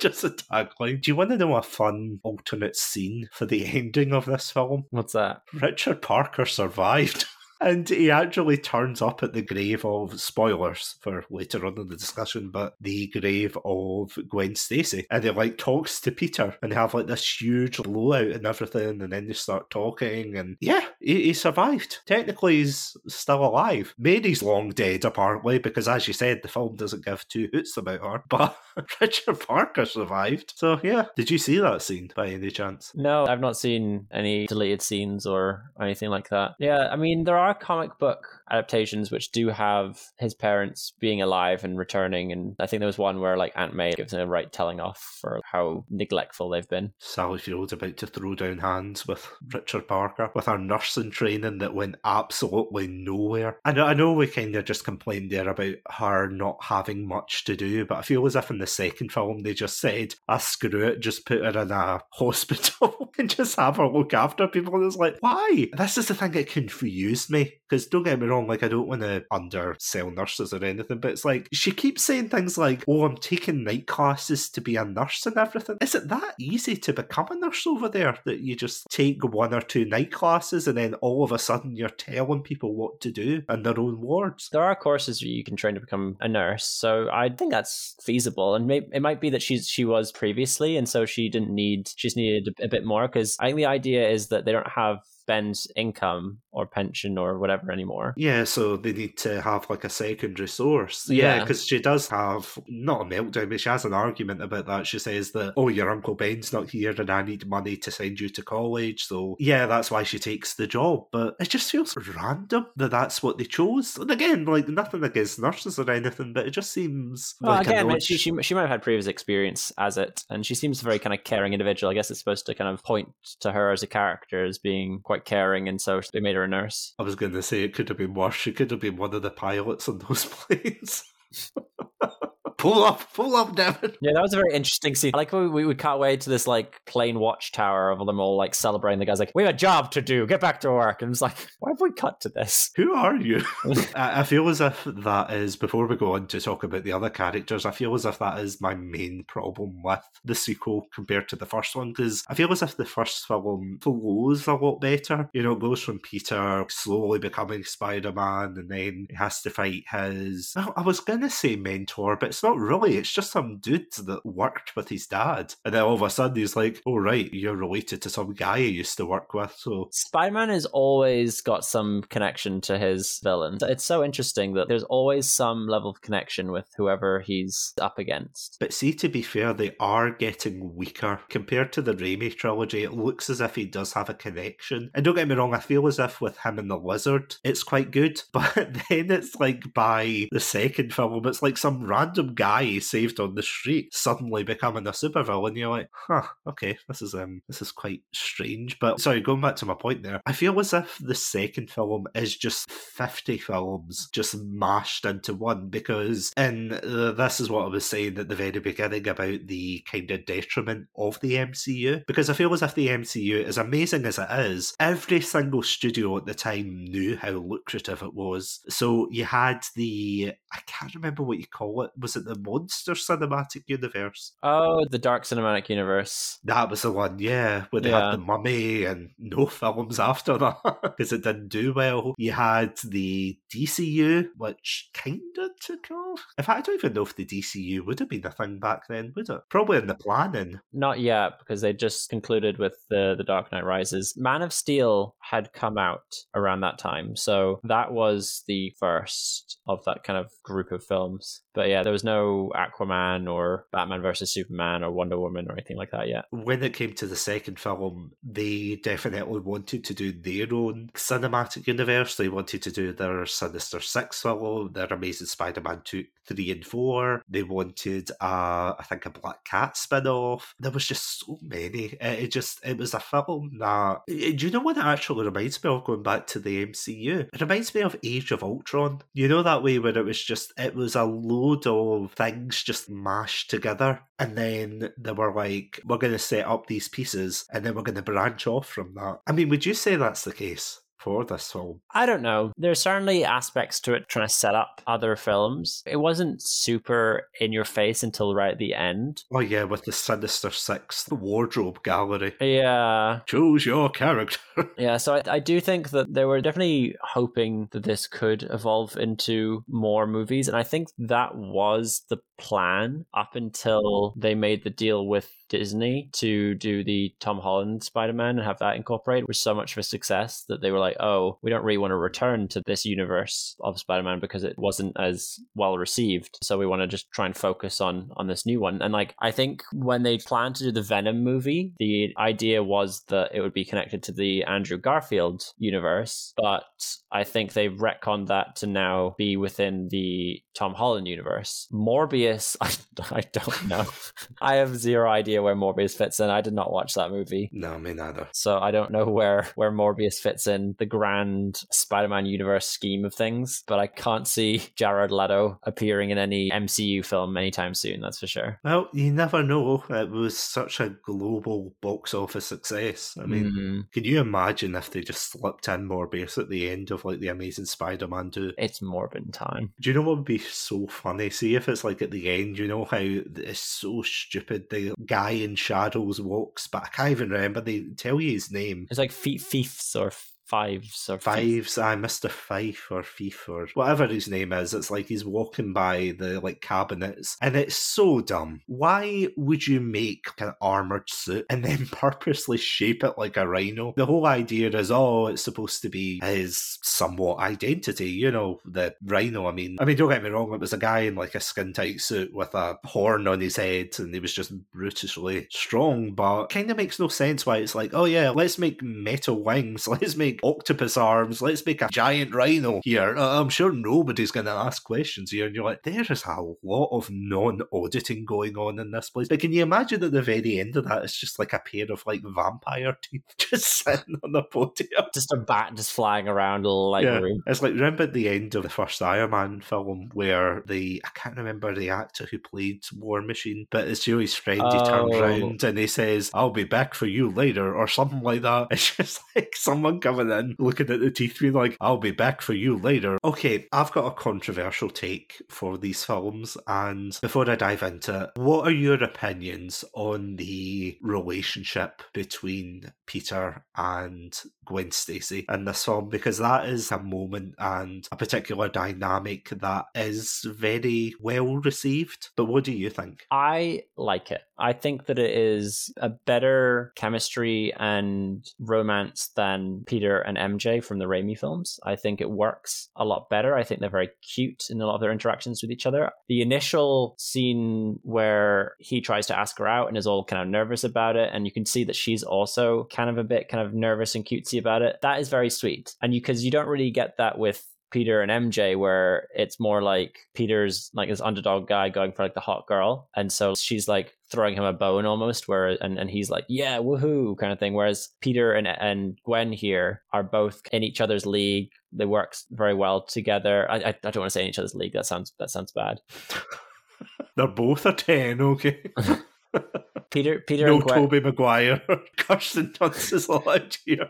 Just a tagline. Do you want to know a fun alternate scene for the ending of this film? What's that? Richard Parker survived. And he actually turns up at the grave of spoilers for later on in the discussion, but the grave of Gwen Stacy. And he like talks to Peter and they have like this huge blowout and everything, and then they start talking and yeah, he, he survived. Technically he's still alive. Mary's long dead apparently, because as you said, the film doesn't give two hoots about her. But Richard Parker survived. So yeah. Did you see that scene by any chance? No, I've not seen any deleted scenes or anything like that. Yeah, I mean there are comic book adaptations which do have his parents being alive and returning and I think there was one where like Aunt May gives him a right telling off for how neglectful they've been. Sally Field's about to throw down hands with Richard Parker with our nursing training that went absolutely nowhere. I know, I know we kind of just complained there about her not having much to do, but I feel as if in the second film they just said, ah, screw it, just put her in a hospital and just have her look after people. And it's like, why? This is the thing that confused me. Because don't get me wrong, like I don't want to undersell nurses or anything, but it's like she keeps saying things like, "Oh, I'm taking night classes to be a nurse and everything." Is it that easy to become a nurse over there that you just take one or two night classes and then all of a sudden you're telling people what to do in their own wards? There are courses where you can train to become a nurse, so I think that's feasible. And it might be that she's she was previously, and so she didn't need she's needed a, a bit more because I think the idea is that they don't have Ben's income or pension or whatever anymore. Yeah, so they need to have like a secondary source. Yeah, Yeah. because she does have not a meltdown, but she has an argument about that. She says that, oh, your Uncle Ben's not here and I need money to send you to college. So, yeah, that's why she takes the job. But it just feels random that that's what they chose. And again, like nothing against nurses or anything, but it just seems Well, like again, she, she she might have had previous experience as it, and she seems a very kind of caring individual. I guess it's supposed to kind of point to her as a character as being quite caring, and so they made her a nurse. I was going to say it could have been worse. She could have been one of the pilots on those planes. pull up, pull up, Devin. Yeah, that was a very interesting scene. Like we, we, cut away to this like plane watchtower of them all like celebrating. The guy's like, "We have a job to do. Get back to work." And it's like, why have we cut to this? Who are you? I I feel as if that is, before we go on to talk about the other characters, I feel as if that is my main problem with the sequel compared to the first one, because I feel as if the first film flows a lot better. You know, it goes from Peter slowly becoming Spider Man, and then he has to fight his. I I was going to say mentor, but it's not really. It's just some dude that worked with his dad. And then all of a sudden he's like, oh, right, you're related to some guy he used to work with. So Spider-Man has always got some connection to his villain. It's so interesting that there's always some level of connection with whoever he's up against. But see, to be fair, they are getting weaker. Compared to the Raimi trilogy, it looks as if he does have a connection. And don't get me wrong, I feel as if with him and the Lizard, it's quite good. But then it's like by the second film, it's like some random guy he saved on the street suddenly becoming a supervillain. You're like, huh, okay, this is um this is quite strange. But sorry, going back to my point there, I feel as if the second film is just 50 films just mashed into one because and uh, this is what I was saying at the very beginning about the kind of detriment of the MCU because I feel as if the MCU as amazing as it is every single studio at the time knew how lucrative it was so you had the I can't remember what you call it was it the monster cinematic universe Oh, the Dark Cinematic Universe. that was the one, yeah, where they Yeah. had the mummy and no films after that because it didn't do well. You had the DCU, which kind of took off. In fact, I don't even know if the DCU would have been a thing back then, would it? Probably in the planning. Not yet, because they just concluded with the the Dark Knight Rises. Man of Steel had come out around that time, so that was the first of that kind of group of films. But yeah, there was no Aquaman or Batman versus Superman or Wonder Woman or anything like that yet. When it came to the second film, they definitely wanted to do their own cinematic universe. They wanted to do their Sinister Six film, their Amazing Spider-Man 2, 3 and 4. They wanted, uh, I think, a Black Cat spin-off. There was just so many. It, just, it was a film that... eh, Do you know what it actually reminds me of going back to the MCU? It reminds me of Age of Ultron. You know that way where it was just, it was a load of things just mashed together. And then they were like, we're going to set up these pieces and then we're going to branch off from that. I mean, would you say that's the case? For this film? I don't know. There's certainly aspects to it trying to set up other films. It wasn't super in your face until right at the end. Oh yeah, with the Sinister Six, the wardrobe gallery. Yeah. Choose your character. Yeah, so I, I do think that they were definitely hoping that this could evolve into more movies. And I think that was the plan up until they made the deal with Disney to do the Tom Holland Spider Man and have that incorporated was so much of a success that they were like, oh, we don't really want to return to this universe of Spider Man because it wasn't as well received. So we want to just try and focus on on this new one. And like I think when they planned to do the Venom movie, the idea was that it would be connected to the Andrew Garfield universe, but I think they've retconned that to now be within the Tom Holland universe. Morbius, I, I don't know. I have zero idea where Morbius fits in. I did not watch that movie. no, me neither. So I don't know where where Morbius fits in the grand Spider-Man universe scheme of things, but I can't see Jared Leto appearing in any MCU film anytime soon, that's for sure. Well, you never know. It was such a global box office success. I mean, Mm, can you imagine if they just slipped in Morbius at the end of like the Amazing Spider-Man 2? it's Morbin time. Do you know what would be so funny? See if it's like at the end, you know how it's so stupid. The guy in shadows walks, but I can't even remember. They tell you his name. It's like feet fiefs or fives or Fives, I Mr. Fife or Fief or whatever his name is. It's like he's walking by the like cabinets, and it's so dumb. Why would you make an armored suit and then purposely shape it like a rhino? The whole idea is, oh, it's supposed to be his somewhat identity. You know, the rhino. I mean, I mean, don't get me wrong. It was a guy in like a skin tight suit with a horn on his head, and he was just brutishly strong. But kind of makes no sense why it's like, oh yeah, let's make metal wings, let's make octopus arms, let's make a giant rhino here. Uh, I'm sure nobody's going to ask questions here. And you're like, there is a lot of non auditing going on in this place. But can you imagine at the very end of that, it's just like a pair of like vampire teeth just sitting on the podium? just a bat just flying around like Yeah, room. it's like remember at the end of the first Iron Man film where the I can't remember the actor who played War Machine, but it's Julie's friend. He turns Oh. around and he says, "I'll be back for you later," or something like that. It's just like someone coming in, looking at the teeth, being like, "I'll be back for you later." Okay, I've got a controversial take for these films, and before I dive into it, what are your opinions on the relationship between Peter and Gwen Stacy in this film because that is a moment and a particular dynamic that is very well received. But what do you think? I like it. I think that it is a better chemistry and romance than Peter and MJ from the Raimi films. I think it works a lot better. I think they're very cute in a lot of their interactions with each other. The initial scene where he tries to ask her out and is all kind of nervous about it, and you can see that she's also kind of a bit kind of nervous and cutesy about it. That is very sweet. And you because you don't really get that with Peter and MJ, where it's more like Peter's like this underdog guy going for like the hot girl, and so she's like throwing him a bone almost, where and, and he's like yeah woohoo kind of thing. Whereas Peter and and Gwen here are both in each other's league. They work very well together. I I, I don't want to say in each other's league. That sounds that sounds bad. They're both a 10, okay? Peter Peter no and Gwen. Tobey Maguire. Kirsten Dunst is allowed here.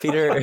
Peter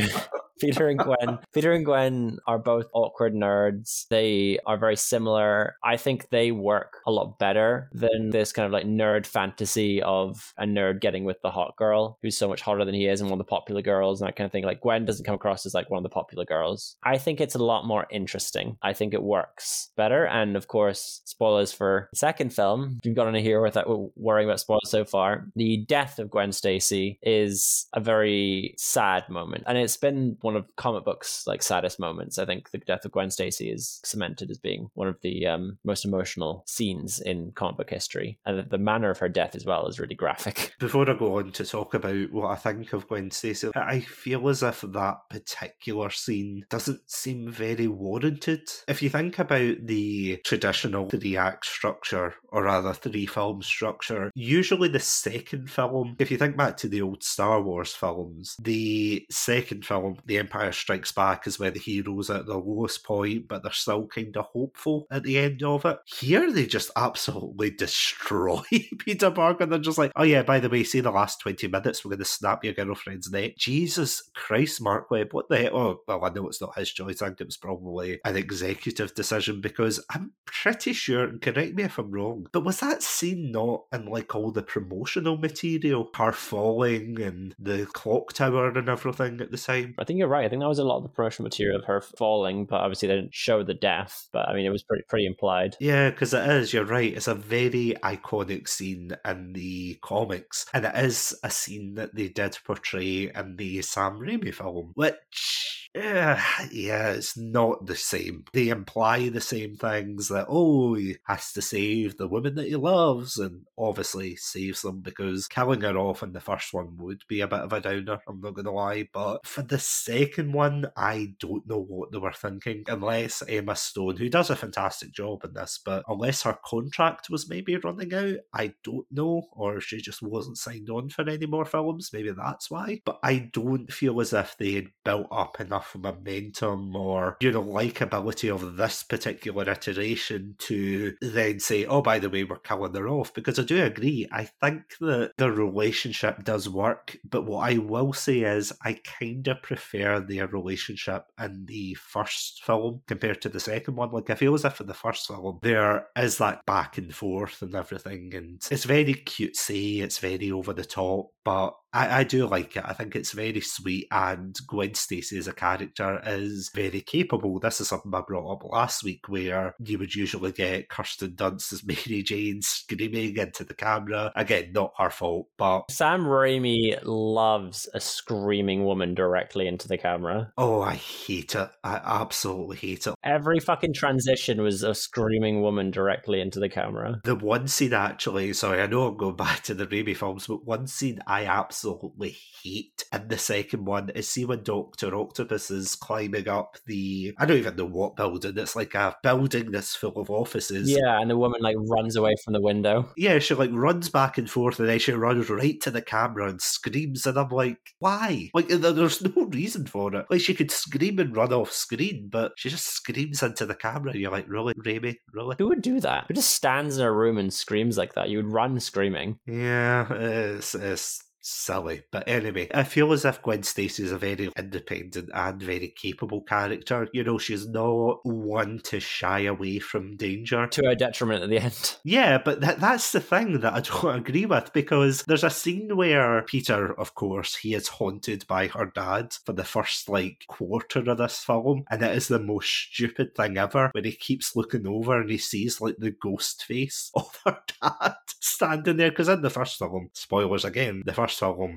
Peter and Gwen Peter and Gwen are both awkward nerds. They are very similar. I think they work a lot better than this kind of like nerd fantasy of a nerd getting with the hot girl who's so much hotter than he is and one of the popular girls and that kind of thing. Like Gwen doesn't come across as like one of the popular girls. I think it's a lot more interesting. I think it works better. And of course, spoilers for the second film. We've got on here without worrying about spoilers so far. The death of Gwen Stacy is a very sad moment. And it's been one of comic books like saddest moments. I think the death of Gwen Stacy is cemented as being one of the um, most emotional scenes in comic book history. And the manner of her death as well is really graphic. Before I go on to talk about what I think of Gwen Stacy, I feel as if that particular scene doesn't seem very warranted. If you think about the traditional three act structure, or rather three film structure, usually the second film, if you think back to the old Star Wars films, the second film, The Empire Strikes Back is where the heroes at the lowest point, but they're still kind of hopeful at the end of it. Here they just absolutely destroy Peter Parker. They're just like, oh yeah, by the way, see the last 20 minutes, we're going to snap your girlfriend's neck. Jesus Christ, Marc Webb, what the hell? Oh, well, I know it's not his choice. I think it was probably an executive decision because I'm pretty sure, and correct me if I'm wrong, but was that scene not in like all the promotional material? Her falling and the clock tower and everything at the time? I think you're right. I think that was a lot of the promotional material of her falling, but obviously they didn't show the death. But I mean, it was pretty pretty implied. Yeah, because it is. You're right. It's a very iconic scene in the comics, and it is a scene that they did portray in the Sam Raimi film, which yeah, yeah, it's not the same. They imply the same things that, oh, he has to save the woman that he loves, and obviously saves them because killing her off in the first one would be a bit of a downer, I'm not going to lie. But for the second one, I don't know what they were thinking, unless Emma Stone, who does a fantastic job in this, but unless her contract was maybe running out, I don't know, or she just wasn't signed on for any more films, maybe that's why. But I don't feel as if they had built up enough enough momentum or you know likability of this particular iteration to then say, oh, by the way, we're killing her off. Because I do agree. I think that the relationship does work, but what I will say is I kind of prefer their relationship in the first film compared to the second one. Like I feel as if in the first film there is that back and forth and everything, and it's very cutesy, it's very over the top, but I, I do like it. I think it's very sweet, and Gwen Stacy as a character is very capable. This is something I brought up last week, where you would usually get Kirsten Dunst as Mary Jane screaming into the camera. Again, not her fault, but Sam Raimi loves a screaming woman directly into the camera. Oh, I hate it. I absolutely hate it. Every fucking transition was a screaming woman directly into the camera. The one scene, actually, sorry, I know I'm going back to the Raimi films, but one scene I absolutely absolutely hate in the second one is see when Doctor Octopus is climbing up the I don't even know what building. It's like a building that's full of offices. Yeah, and the woman like runs away from the window. Yeah, she like runs back and forth and then she runs right to the camera and screams and I'm like, why? Like there's no reason for it. Like she could scream and run off screen, but she just screams into the camera and you're like, really, Raimi? Really? Who would do that? Who just stands in a room and screams like that? You would run screaming. Yeah, it's, it's silly. But anyway, I feel as if Gwen Stacy is a very independent and very capable character. You know, she's not one to shy away from danger. To her detriment at the end. Yeah, but that, that's the thing that I don't agree with because there's a scene where Peter, of course, he is haunted by her dad for the first like quarter of this film, and it is the most stupid thing ever when he keeps looking over and he sees like the ghost face of her dad standing there. Because in the first film, spoilers again, the first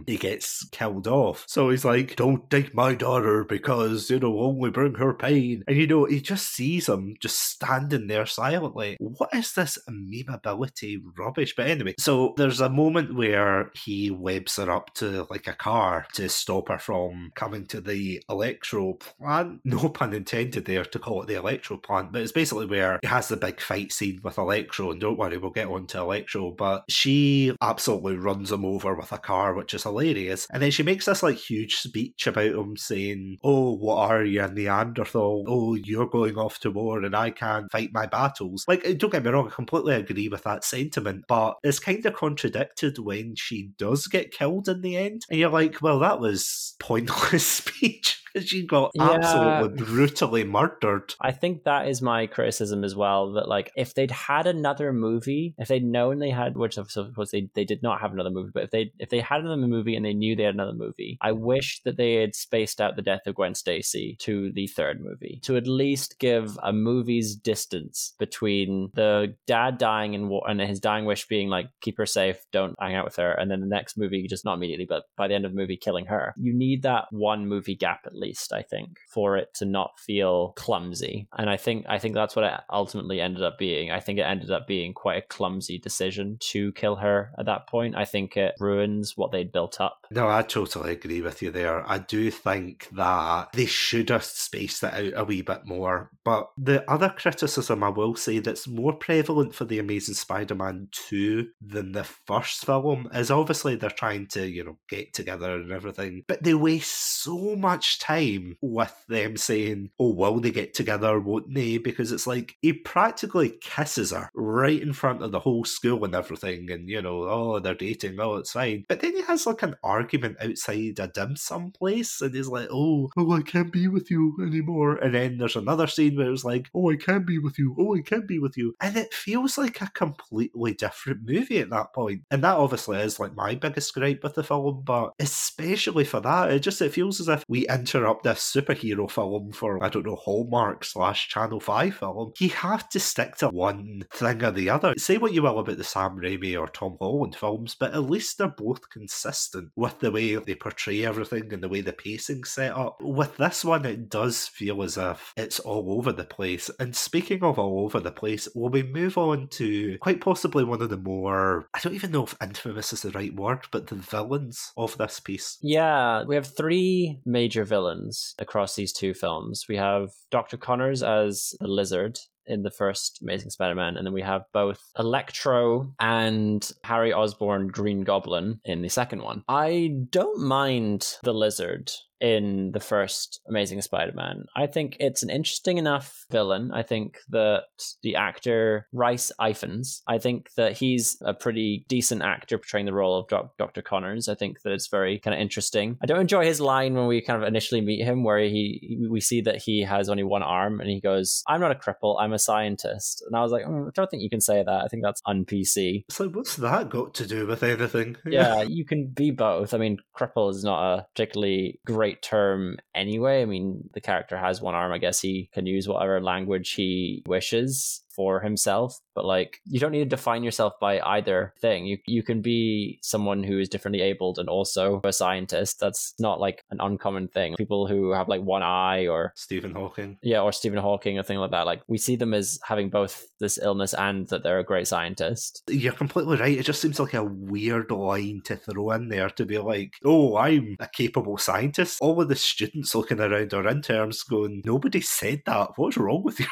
he gets killed off. So he's like, don't take my daughter because it'll only bring her pain. And you know, he just sees him just standing there silently. What is this amoebability rubbish? But anyway, so there's a moment where he webs her up to like a car to stop her from coming to the electro plant. No pun intended there to call it the electro plant, but it's basically where he has the big fight scene with Electro. And don't worry, we'll get on to Electro. But she absolutely runs him over with a car which is hilarious. And then she makes this like huge speech about him saying, Oh, what are you, Neanderthal? Oh, you're going off to war and I can't fight my battles. Like, eh, don't get me wrong, I completely agree with that sentiment, but it's kind of contradicted when she does get killed in the end. And you're like, well, that was pointless speech she got yeah. absolutely brutally murdered. I think that is my criticism as well. That like if they'd had another movie, if they'd known they had, which of course they, they did not have another movie, but if they if they had another movie and they knew they had another movie, I wish that they had spaced out the death of Gwen Stacy to the third movie to at least give a movie's distance between the dad dying and and his dying wish being like keep her safe, don't hang out with her, and then the next movie just not immediately, but by the end of the movie killing her. You need that one movie gap at least least i think for it to not feel clumsy. And i think i think that's what it ultimately ended up being. I think it ended up being quite a clumsy decision to kill her at that point. I think it ruins what they'd built up. No i totally agree with you there. I do think that they should have spaced it out a wee bit more. But the other criticism i will say that's more prevalent for the amazing spider-man 2 than the first film is obviously they're trying to you know get together and everything but they waste so much time time with them saying, oh, will they get together, won't they? Because it's like he practically kisses her right in front of the whole school and everything, and you know, oh, they're dating, oh, it's fine. But then he has like an argument outside a dim sum place, and he's like, oh, oh, I can't be with you anymore. And then there's another scene where it's like, oh, I can't be with you, oh, I can't be with you. And it feels like a completely different movie at that point. And that obviously is like my biggest gripe with the film, but especially for that, it just it feels as if we interrupt this superhero film for, I don't know, Hallmark slash Channel 5 film. You have to stick to one thing or the other. Say what you will about the Sam Raimi or Tom Holland films, but at least they're both consistent with the way they portray everything and the way the pacing's set up. With this one, it does feel as if it's all over the place. And speaking of all over the place, will we move on to quite possibly one of the more, I don't even know if infamous is the right word, but the villains of this piece? Yeah, we have three major villains across these two films. We have Dr. Connors as the lizard, in the first Amazing Spider-Man, and then we have both Electro and Harry Osborn Green Goblin in the second one. I don't mind the lizard in the first Amazing Spider-Man. I think it's an interesting enough villain. I think that the actor Rhys Ifans, I think that he's a pretty decent actor portraying the role of Doc- Dr. Connors. I think that it's very kind of interesting. I don't enjoy his line when we kind of initially meet him where he we see that he has only one arm and he goes, "I'm not a cripple, I'm a scientist." And I was like, mm, "I don't think you can say that. I think that's un-PC." It's like, what's that got to do with anything? yeah, you can be both. I mean, cripple is not a particularly great term anyway. I mean, the character has one arm. I guess he can use whatever language he wishes for himself but like you don't need to define yourself by either thing. You you can be someone who is differently abled and also a scientist. That's not like an uncommon thing. People who have like one eye or Stephen Hawking. Yeah or Stephen Hawking or thing like that. Like we see them as having both this illness and that they're a great scientist. You're completely right. It just seems like a weird line to throw in there to be like oh I'm a capable scientist. All of the students looking around our interns going nobody said that. What's wrong with you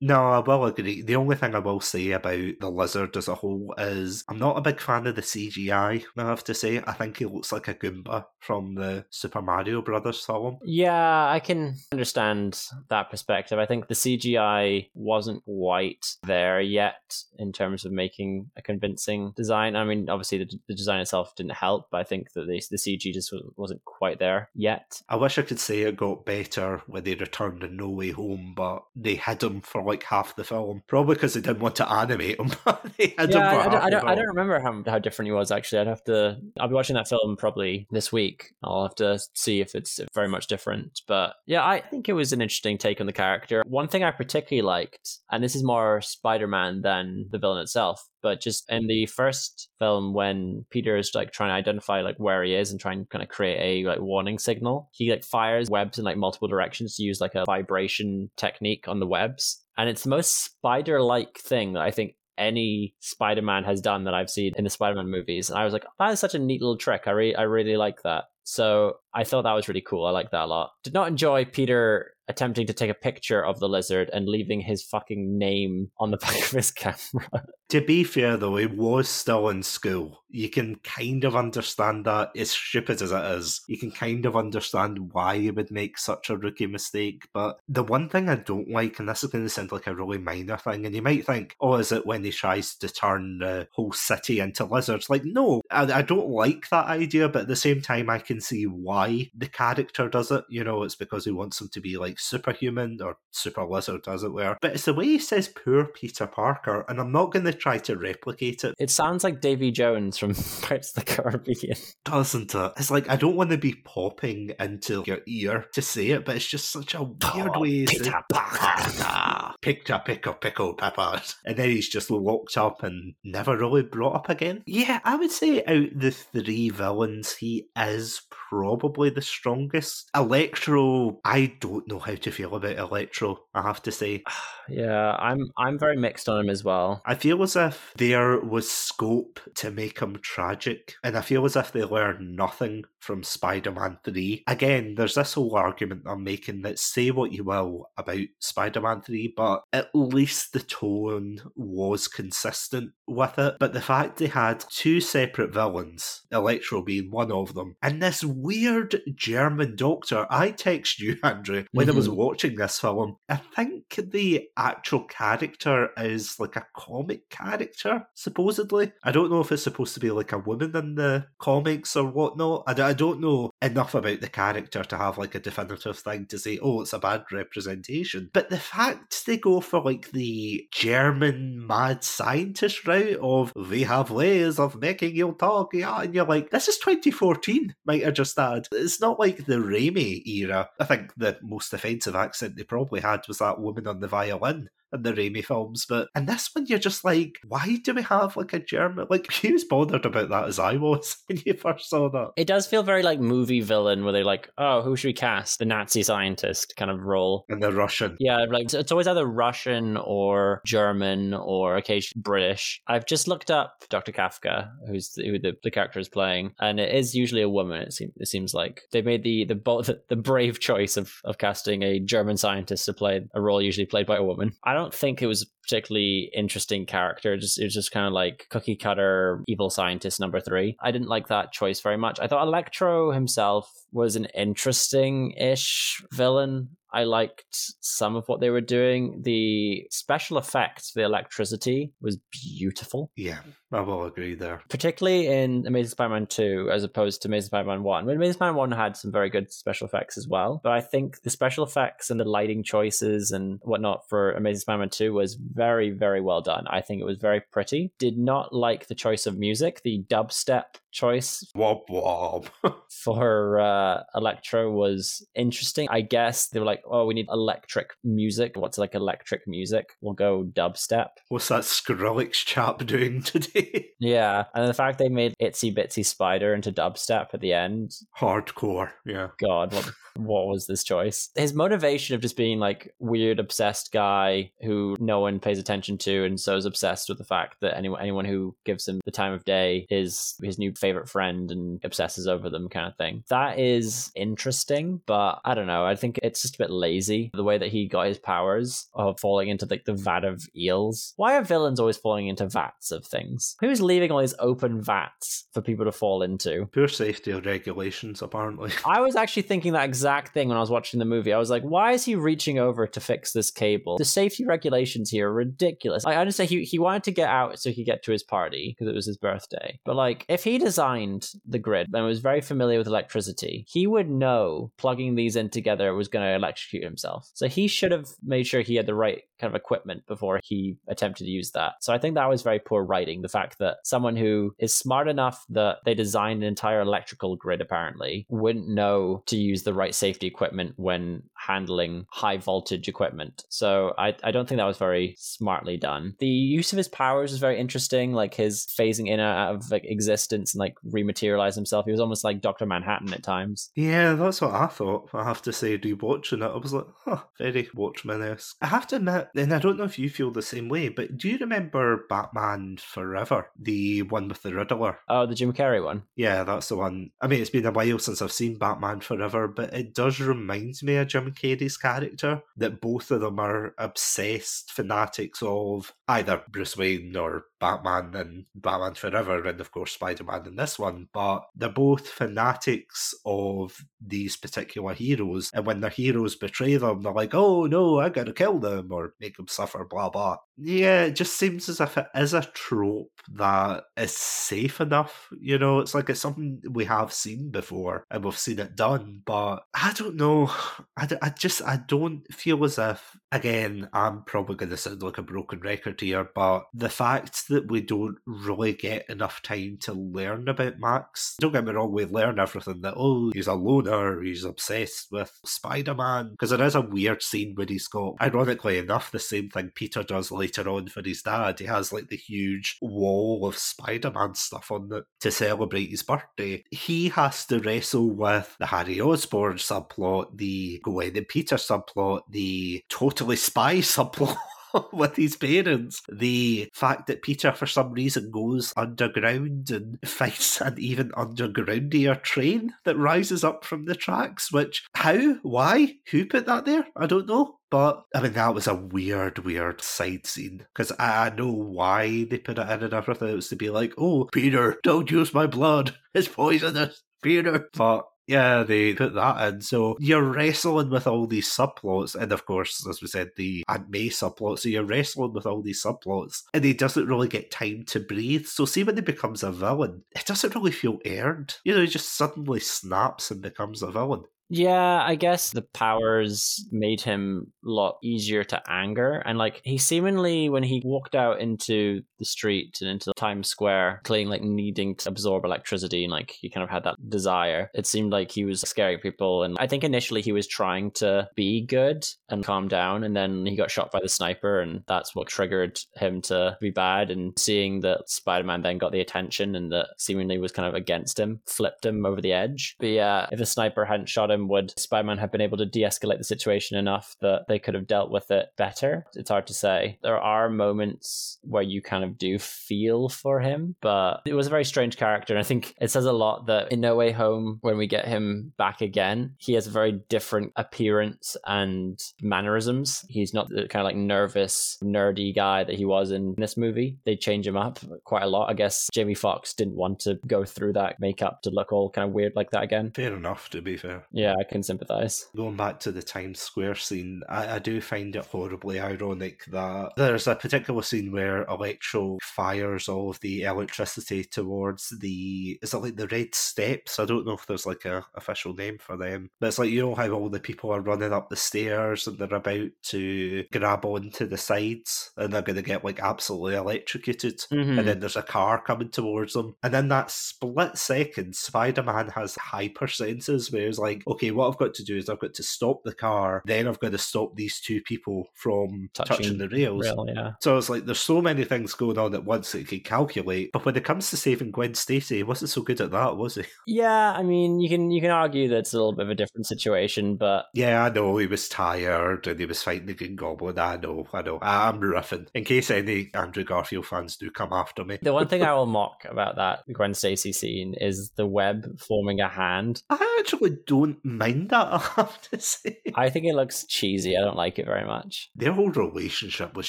No, I will agree. The only thing I will say about the lizard as a whole is I'm not a big fan of the CGI, I have to say. I think he looks like a Goomba from the Super Mario Brothers film. Yeah, I can understand that perspective. I think the CGI wasn't quite there yet in terms of making a convincing design. I mean, obviously the, the design itself didn't help, but I think that the, the CG just wasn't quite there yet. I wish I could say it got better when they returned in No Way Home, but they hid him for like half the film. Probably because they didn't want to animate him. yeah, him I, I, don't, I, don't, I don't remember how, how different he was actually. I'd have to. I'll be watching that film probably this week. I'll have to see if it's very much different. But yeah, I think it was an interesting take on the character. One thing I particularly liked, and this is more Spider Man than the villain itself, but just in the first film when Peter is like trying to identify like where he is and trying to kind of create a like warning signal, he like fires webs in like multiple directions to use like a vibration technique on the webs. And it's the most spider like thing that I think any Spider-Man has done that I've seen in the Spider-Man movies. And I was like, that is such a neat little trick. I really, I really like that. So I thought that was really cool. I like that a lot. Did not enjoy Peter attempting to take a picture of the lizard and leaving his fucking name on the back of his camera. To be fair, though, he was still in school. You can kind of understand that, as stupid as it is. You can kind of understand why he would make such a rookie mistake. But the one thing I don't like, and this is going to sound like a really minor thing, and you might think, oh, is it when he tries to turn the whole city into lizards? Like, no, I, I don't like that idea, but at the same time, I can see why the character does it. You know, it's because he wants him to be like superhuman or super lizard, as it were. But it's the way he says poor Peter Parker, and I'm not going to try to replicate it. It sounds like Davy Jones from Pirates of the Caribbean. Doesn't it? It's like I don't want to be popping into your ear to say it, but it's just such a weird oh, way. Peter to... Parker. Picture, pickle, pickle, peppers. And then he's just locked up and never really brought up again. Yeah, I would say out the three villains, he is probably the strongest. Electro, I don't know how to feel about Electro, I have to say. yeah, I'm I'm very mixed on him as well. I feel as if there was scope to make him tragic. And I feel as if they learn nothing from Spider Man 3. Again, there's this whole argument I'm making that say what you will about Spider Man 3, but at least the tone was consistent with it. But the fact they had two separate villains, Electro being one of them, and this weird German doctor, I text you, Andrew, when mm-hmm. I was mm-hmm. watching this film, I think the actual character is like a comic character, supposedly. I don't know if it's supposed to be like a woman in the comics or whatnot. I, I don't know enough about the character to have like a definitive thing to say, oh, it's a bad representation. But the fact they go for like the German mad scientist route of we have ways of making you talk, yeah, and you're like, this is 2014, might I just add. It's not like the Raimi era. I think the most offensive accent they probably had was that woman on the violin in the Raimi films. But in this one, you're just like, why do we have like a German? Like, he was bothered about that as I was when you first saw that. It does feel very like movie villain where they're like, oh, who should we cast? The Nazi scientist kind of role. And the Russian. Yeah, like it's always either Russian or German or occasionally British. I've just looked up Dr. Kafka, who's the, who the, the character is playing, and it is usually a woman. It seems it seems like they made the the the, the brave choice of of casting a German scientist to play a role usually played by a woman. I don't think it was particularly interesting character. Just it was just kind of like cookie cutter evil scientist number three. I didn't like that choice very much. I thought Electro himself was an interesting ish villain. I liked some of what they were doing. The special effects, the electricity was beautiful. Yeah, I will agree there. Particularly in Amazing Spider Man 2 as opposed to Amazing Spider Man 1. Amazing Spider Man 1 had some very good special effects as well. But I think the special effects and the lighting choices and whatnot for Amazing Spider Man 2 was very, very well done. I think it was very pretty. Did not like the choice of music. The dubstep choice wob wob for uh, Electro was interesting. I guess they were like, oh, we need electric music. What's like electric music? We'll go dubstep. What's that Skrillex chap doing today? yeah, and the fact they made Itsy Bitsy Spider into dubstep at the end. Hardcore, yeah. God, what what was this choice? His motivation of just being like weird, obsessed guy who no one pays attention to, and so is obsessed with the fact that anyone anyone who gives him the time of day is his new favorite friend and obsesses over them, kind of thing. That is interesting, but I don't know. I think it's just a bit lazy the way that he got his powers of falling into like the vat of eels. Why are villains always falling into vats of things? Who's leaving all these open vats for people to fall into? Pure safety regulations, apparently. I was actually thinking that exact thing when I was watching the movie. I was like, why is he reaching over to fix this cable? The safety regulations here are ridiculous. I understand he, he wanted to get out so he could get to his party because it was his birthday. But like, if he designed the grid and was very familiar with electricity, he would know plugging these in together was going to electrocute himself. So he should have made sure he had the right kind of equipment before he attempted to use that. So I think that was very poor writing. The fact that someone who is smart enough that they designed an entire electrical grid apparently wouldn't know to use the right safety equipment when handling high voltage equipment. So I, I don't think that was very smartly done. The use of his powers was very interesting, like his phasing in and out of like existence and like rematerialize himself. He was almost like Dr. Manhattan at times. Yeah, that's what I thought. I have to say, rewatching it, I was like, huh, very Watchmen esque. I have to admit, and I don't know if you feel the same way, but do you remember Batman Forever? The one with the Riddler? Oh, the Jim Carrey one? Yeah, that's the one. I mean, it's been a while since I've seen Batman Forever, but it does remind me of Jim Carrey's character. That both of them are obsessed fanatics of either Bruce Wayne or Batman and Batman Forever, and of course Spider Man in this one. But they're both fanatics of these particular heroes, and when their heroes betray them, they're like, "Oh no, I gotta kill them or make them suffer." Blah blah. Yeah, it just seems as if it is a trope that is safe enough. You know, it's like it's something we have seen before and we've seen it done, but I don't know. I, I just I don't feel as if again I'm probably going to sound like a broken record here, but the fact that we don't really get enough time to learn about Max. Don't get me wrong, we learn everything that oh he's a loner, he's obsessed with Spider Man because there is a weird scene where he's got ironically enough the same thing Peter does later on for his dad. He has like the huge wall of Spider Man stuff on it to celebrate his birthday. He has to wrestle with the Harry Osborn subplot, the Gwen and Peter subplot, the totally spy subplot. with his parents. The fact that Peter, for some reason, goes underground and finds an even undergroundier train that rises up from the tracks, which, how, why, who put that there? I don't know. But I mean, that was a weird, weird side scene because I know why they put it in and everything. It was to be like, oh, Peter, don't use my blood. It's poisonous, Peter. But yeah, they put that in. So you're wrestling with all these subplots, and of course, as we said, the Aunt May subplot. So you're wrestling with all these subplots, and he doesn't really get time to breathe. So see when he becomes a villain, it doesn't really feel earned. You know, he just suddenly snaps and becomes a villain. Yeah, I guess the powers made him a lot easier to anger. And like he seemingly, when he walked out into the street and into Times Square, claiming like needing to absorb electricity and like he kind of had that desire, it seemed like he was scaring people. And I think initially he was trying to be good and calm down. And then he got shot by the sniper, and that's what triggered him to be bad. And seeing that Spider Man then got the attention and that seemingly was kind of against him, flipped him over the edge. But yeah, if the sniper hadn't shot him, would Spider-Man have been able to de-escalate the situation enough that they could have dealt with it better? It's hard to say. There are moments where you kind of do feel for him, but it was a very strange character. And I think it says a lot that in No Way Home, when we get him back again, he has a very different appearance and mannerisms. He's not the kind of like nervous, nerdy guy that he was in this movie. They change him up quite a lot. I guess Jamie Foxx didn't want to go through that makeup to look all kind of weird like that again. Fair enough, to be fair. Yeah, I can sympathize. Going back to the Times Square scene, I, I do find it horribly ironic that there's a particular scene where Electro fires all of the electricity towards the is it like the red steps? I don't know if there's like a official name for them, but it's like you know how all the people are running up the stairs and they're about to grab onto the sides and they're going to get like absolutely electrocuted, Mhm. and then there's a car coming towards them, and in that split second, Spider Man has hyper senses where he's like, okay, what I've got to do is I've got to stop the car, then I've got to stop these two people from touching, Touching the rails. Real, yeah. So it's like there's so many things going on at once that he can calculate. But when it comes to saving Gwen Stacy, he wasn't so good at that, was he? Yeah, I mean, you can you can argue that it's a little bit of a different situation, but Yeah, I know he was tired and he was fighting the Green Goblin. I know, I know. I'm riffing. In case any Andrew Garfield fans do come after me. the one thing I will mock about that Gwen Stacy scene is the web forming a hand. I actually don't mind that, I have to say. I think it looks cheesy. I don't like it very much. Their whole relationship was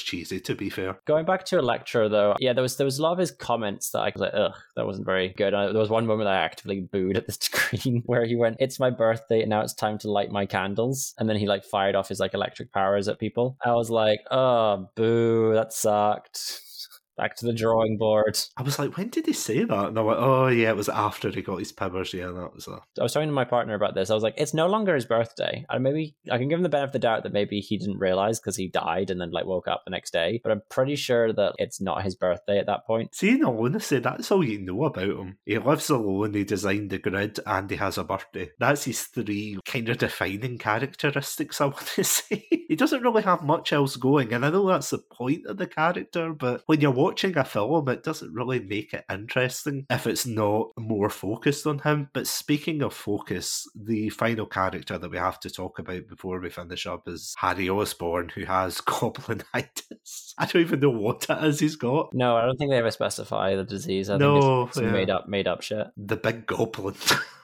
cheesy, to be fair. Going back to Electro, though, yeah, there was there was a lot of his comments that I was like, ugh, that wasn't very good. Uh, there was one moment I actively booed at the screen where he went, "It's my birthday, and now it's time to light my candles," and then he like fired off his like electric powers at people. I was like, oh, boo, that sucked. Back to the drawing board. I was like, when did he say that? And I went, oh, yeah, it was after he got his powers. Yeah, that was a. I was talking to my partner about this. I was like, it's no longer his birthday. And maybe I can give him the benefit of the doubt that maybe he didn't realize because he died and then like woke up the next day. But I'm pretty sure that it's not his birthday at that point. See, in all honesty, that's all you know about him. He lives alone, he designed the grid, and he has a birthday. That's his three kind of defining characteristics, I want to say. he doesn't really have much else going, and I know that's the point of the character, but when you're watching a film, it doesn't really make it interesting if it's not more focused on him. But speaking of focus, the final character that we have to talk about before we finish up is Harry Osborn, who has goblinitis. I don't even know what it is he's got. No, I don't think they ever specify the disease. I No, think it's some yeah. made up made up shit. the big goblin.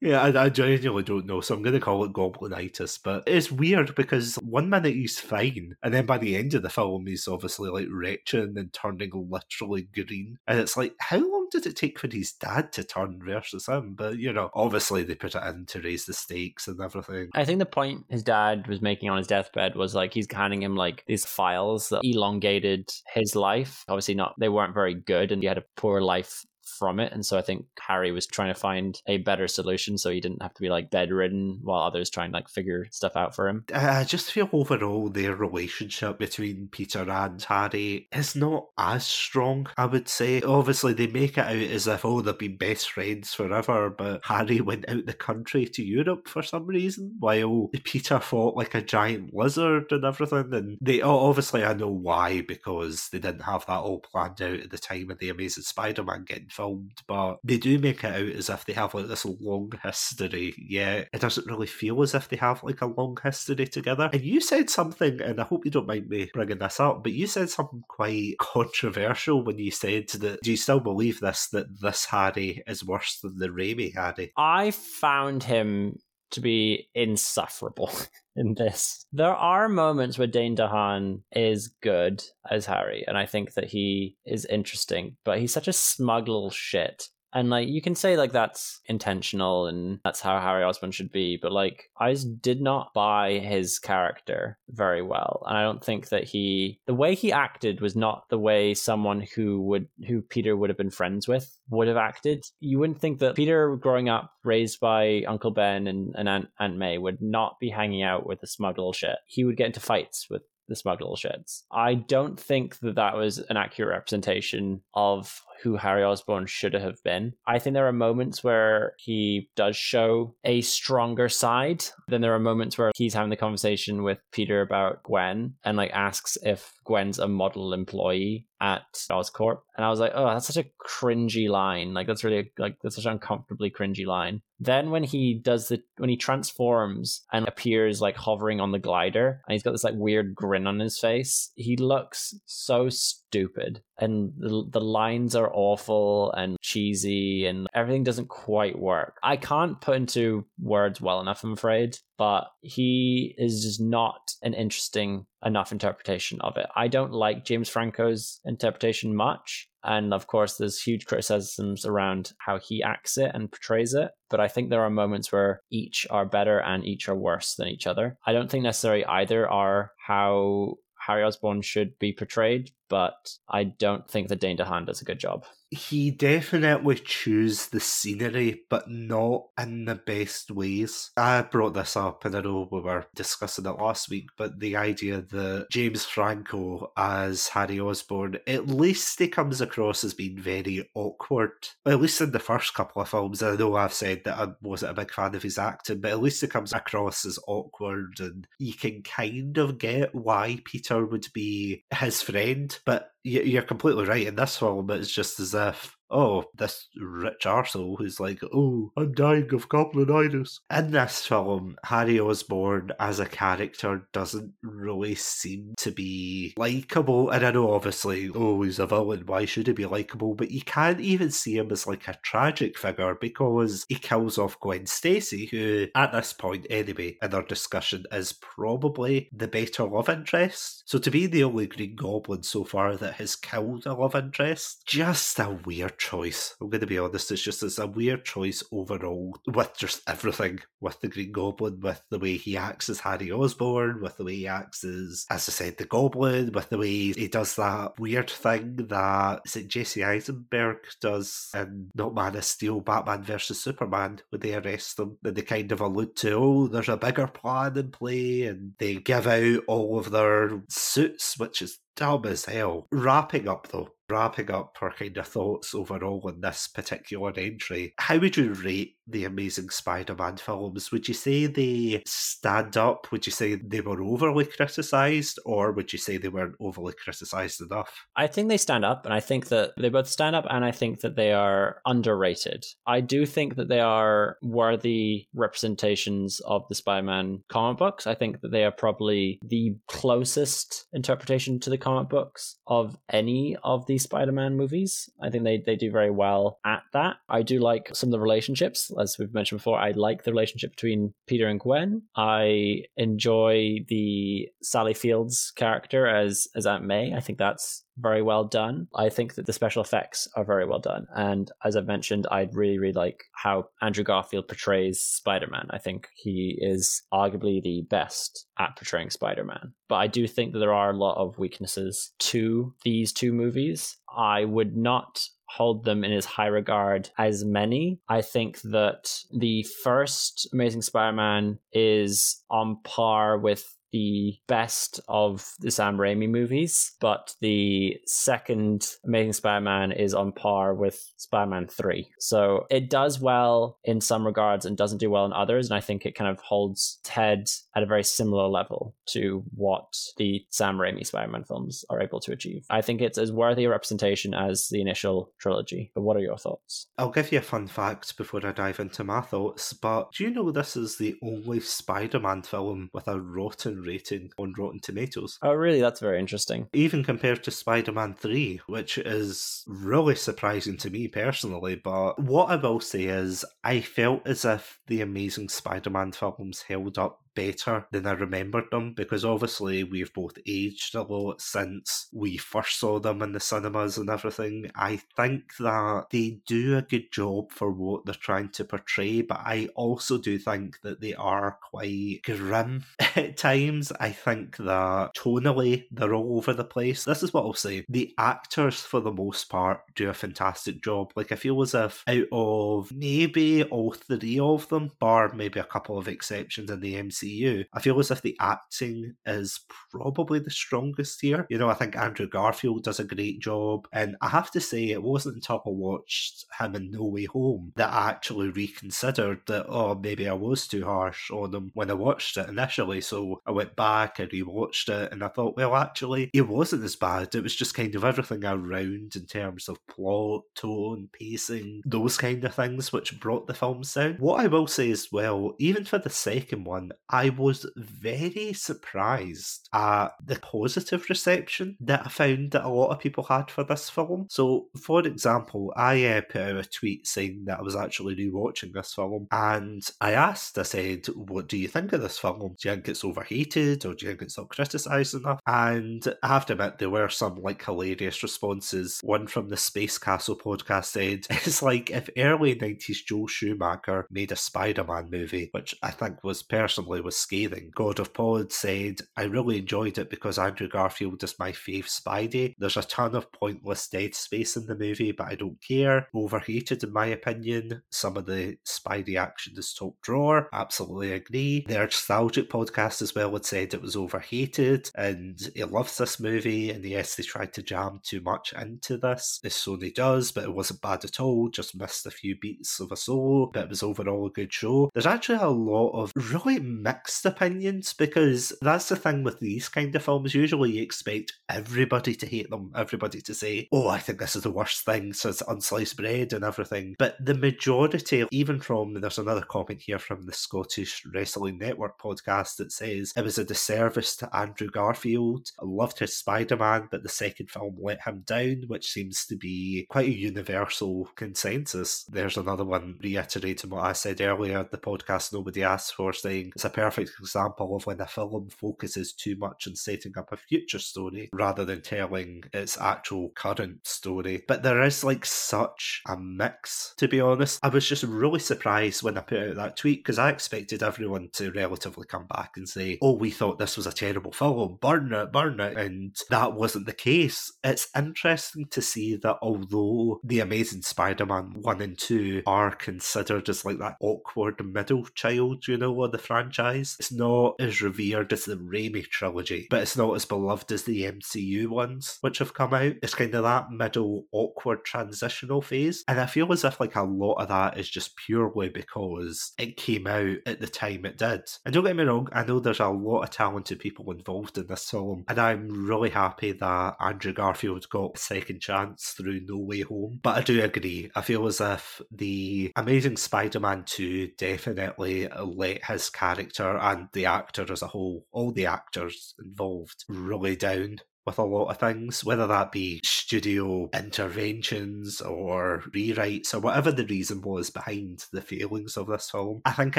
yeah, I, I genuinely don't know, so I'm going to call it goblinitis. But it's weird because one minute he's fine, and then by the end of the film, he's obviously like retching and turning literally green. And it's like, how long did it take for his dad to turn versus him? But you know, obviously they put it in to raise the stakes and everything. I think the point his dad was making on his deathbed was like he's handing him like these files that elongated his life. Obviously, not they weren't very good, and he had a poor life from it. And so I think Harry was trying to find a better solution so he didn't have to be like bedridden while others try and like figure stuff out for him. I just feel overall their relationship between Peter and Harry is not as strong, I would say. Obviously, they make it out as if, oh, they've been best friends forever, but Harry went out the country to Europe for some reason, while Peter fought like a giant lizard and everything. And they, obviously, I know why, because they didn't have that all planned out at the time of The Amazing Spider Man getting filmed, but they do make it out as if they have like this long history. Yeah, it doesn't really feel as if they have like a long history together. And you said something, and I hope you don't mind me bringing this up, but you said something quite controversial when you said that. Do you still believe this that this Harry is worse than the Raimi Harry? I found him to be insufferable in this. There are moments where Dane DeHaan is good as Harry, and I think that he is interesting, but he's such a smug little shit and like you can say like that's intentional and that's how Harry Osborn should be, but like I just did not buy his character very well. And I don't think that he the way he acted was not the way someone who would who Peter would have been friends with would have acted. You wouldn't think that Peter growing up raised by Uncle Ben and, and Aunt, Aunt May would not be hanging out with the smug little shit. He would get into fights with the smug little shits. I don't think that that was an accurate representation of who Harry Osborn should have been. I think there are moments where he does show a stronger side. Then there are moments where he's having the conversation with Peter about Gwen and like asks if Gwen's a model employee at Oscorp. And I was like, oh, that's such a cringy line. Like that's really like that's such an uncomfortably cringy line. Then when he does the when he transforms and appears like hovering on the glider and he's got this like weird grin on his face, he looks so stupid and the, the lines are awful and cheesy and everything doesn't quite work. I can't put into words well enough, I'm afraid, but he is just not an interesting enough interpretation of it. I don't like James Franco's interpretation much. And of course, there's huge criticisms around how he acts it and portrays it. But I think there are moments where each are better and each are worse than each other. I don't think necessarily either are how Harry Osborn should be portrayed, but I don't think that Dane DeHaan does a good job. He definitely chews the scenery, but not in the best ways. I brought this up, and I know we were discussing it last week, but the idea that James Franco as Harry Osborn, at least he comes across as being very awkward. At least in the first couple of films, I know I've said that I wasn't a big fan of his acting, but at least he comes across as awkward, and you can kind of get why Peter would be his friend but you're completely right. In this film, but it's just as if oh, this rich arsehole who's like, oh, I'm dying of goblinitis. In this film, Harry Osborn as a character doesn't really seem to be likable. And I know, obviously, oh, he's a villain, why should he be likable? But you can't even see him as like a tragic figure because he kills off Gwen Stacy, who, at this point anyway, in our discussion, is probably the better love interest. So to be the only Green Goblin so far that has killed a love interest, just a weird choice. I'm going to be honest, it's just it's a weird choice overall with just everything with the Green Goblin, with the way he acts as Harry Osborn, with the way he acts as, as I said, the Goblin, with the way he does that weird thing that is it Jesse Eisenberg does in not Man of Steel, Batman versus Superman, when they arrest him and they kind of allude to, oh, there's a bigger plan in play, and they give out all of their suits, which is dumb as hell. Wrapping up though, wrapping up our kind of thoughts overall on this particular entry, how would you rate the Amazing Spider Man films? Would you say they stand up? Would you say they were overly criticised, or would you say they weren't overly criticised enough? I think they stand up, and I think that they both stand up, and I think that they are underrated. I do think that they are worthy representations of the Spider Man comic books. I think that they are probably the closest interpretation to the comic books of any of the Spider Man movies. I think they, they do very well at that. I do like some of the relationships as we've mentioned before, I like the relationship between Peter and Gwen. I enjoy the Sally Fields character as as Aunt May. I think that's very well done. I think that the special effects are very well done. And as I've mentioned, I really, really like how Andrew Garfield portrays Spider Man. I think he is arguably the best at portraying Spider Man. But I do think that there are a lot of weaknesses to these two movies. I would not hold them in as high regard as many. I think that the first Amazing Spider Man is on par with the best of the Sam Raimi movies, but the second Amazing Spider Man is on par with Spider Man 3. So it does well in some regards and doesn't do well in others. And I think it kind of holds Ted at a very similar level to what the Sam Raimi Spider Man films are able to achieve. I think it's as worthy a representation as the initial trilogy. But what are your thoughts? I'll give you a fun fact before I dive into my thoughts, but do you know this is the only Spider Man film with a rotten rating on Rotten Tomatoes? Oh, really? That's very interesting. Even compared to Spider Man 3, which is really surprising to me personally. But what I will say is, I felt as if the Amazing Spider Man films held up better than I remembered them because obviously we've both aged a lot since we first saw them in the cinemas and everything. I think that they do a good job for what they're trying to portray, but I also do think that they are quite grim at times. I think that tonally they're all over the place. This is what I'll say. The actors, for the most part, do a fantastic job. Like, I feel as if out of maybe all three of them, bar maybe a couple of exceptions in the MCU, MCU, I feel as if the acting is probably the strongest here. You know, I think Andrew Garfield does a great job. And I have to say, it wasn't until I watched him in No Way Home that I actually reconsidered that, oh, maybe I was too harsh on him when I watched it initially. So I went back and rewatched it and I thought, well, actually, it wasn't as bad. It was just kind of everything around in terms of plot, tone, pacing, those kind of things which brought the films down. What I will say as well, even for the second one, was very surprised at the positive reception that I found that a lot of people had for this film. So, for example, I uh, put out a tweet saying that I was actually rewatching this film, and I asked, I said, What do you think of this film? Do you think it's overhated or do you think it's not criticised enough? And I have to admit, there were some like hilarious responses. One from the Space Castle podcast said, It's like if early 90s Joel Schumacher made a Spider Man movie, which I think was personally was scathing. God of Pod said, I really enjoyed it because Andrew Garfield is my fave Spidey. There's a ton of pointless dead space in the movie, but I don't care. Overheated, in my opinion. Some of the Spidey action is top drawer. Absolutely agree. The Nostalgic podcast as well had said it was overheated and he loves this movie and yes, they tried to jam too much into this, as Sony does, but it wasn't bad at all, just missed a few beats of a solo, but it was overall a good show. There's actually a lot of really mixed opinions because that's the thing with these kind of films. Usually you expect everybody to hate them, everybody to say, oh, I think this is the worst thing since unsliced bread and everything. But the majority, even from, there's another comment here from the Scottish Wrestling Network podcast that says it was a disservice to Andrew Garfield. I loved his Spider Man, but the second film let him down, which seems to be quite a universal consensus. There's another one reiterating what I said earlier, the podcast nobody asked for, saying it's a perfect example of when a film focuses too much on setting up a future story rather than telling its actual current story. But there is like such a mix, to be honest. I was just really surprised when I put out that tweet because I expected everyone to relatively come back and say, oh, we thought this was a terrible film, burn it, burn it. And that wasn't the case. It's interesting to see that although The Amazing Spider Man 1 and 2 are considered as like that awkward middle child, you know, of the franchise it's not as revered as the Raimi trilogy, but it's not as beloved as the MCU ones, which have come out. It's kind of that middle, awkward transitional phase. And I feel as if like a lot of that is just purely because it came out at the time it did. And don't get me wrong, I know there's a lot of talented people involved in this film, and I'm really happy that Andrew Garfield got a second chance through No Way Home. But I do agree, I feel as if the Amazing Spider Man 2 definitely let his character and the actor as a whole, all the actors involved, really down with a lot of things, whether that be studio interventions or rewrites or whatever the reason was behind the failings of this film. I think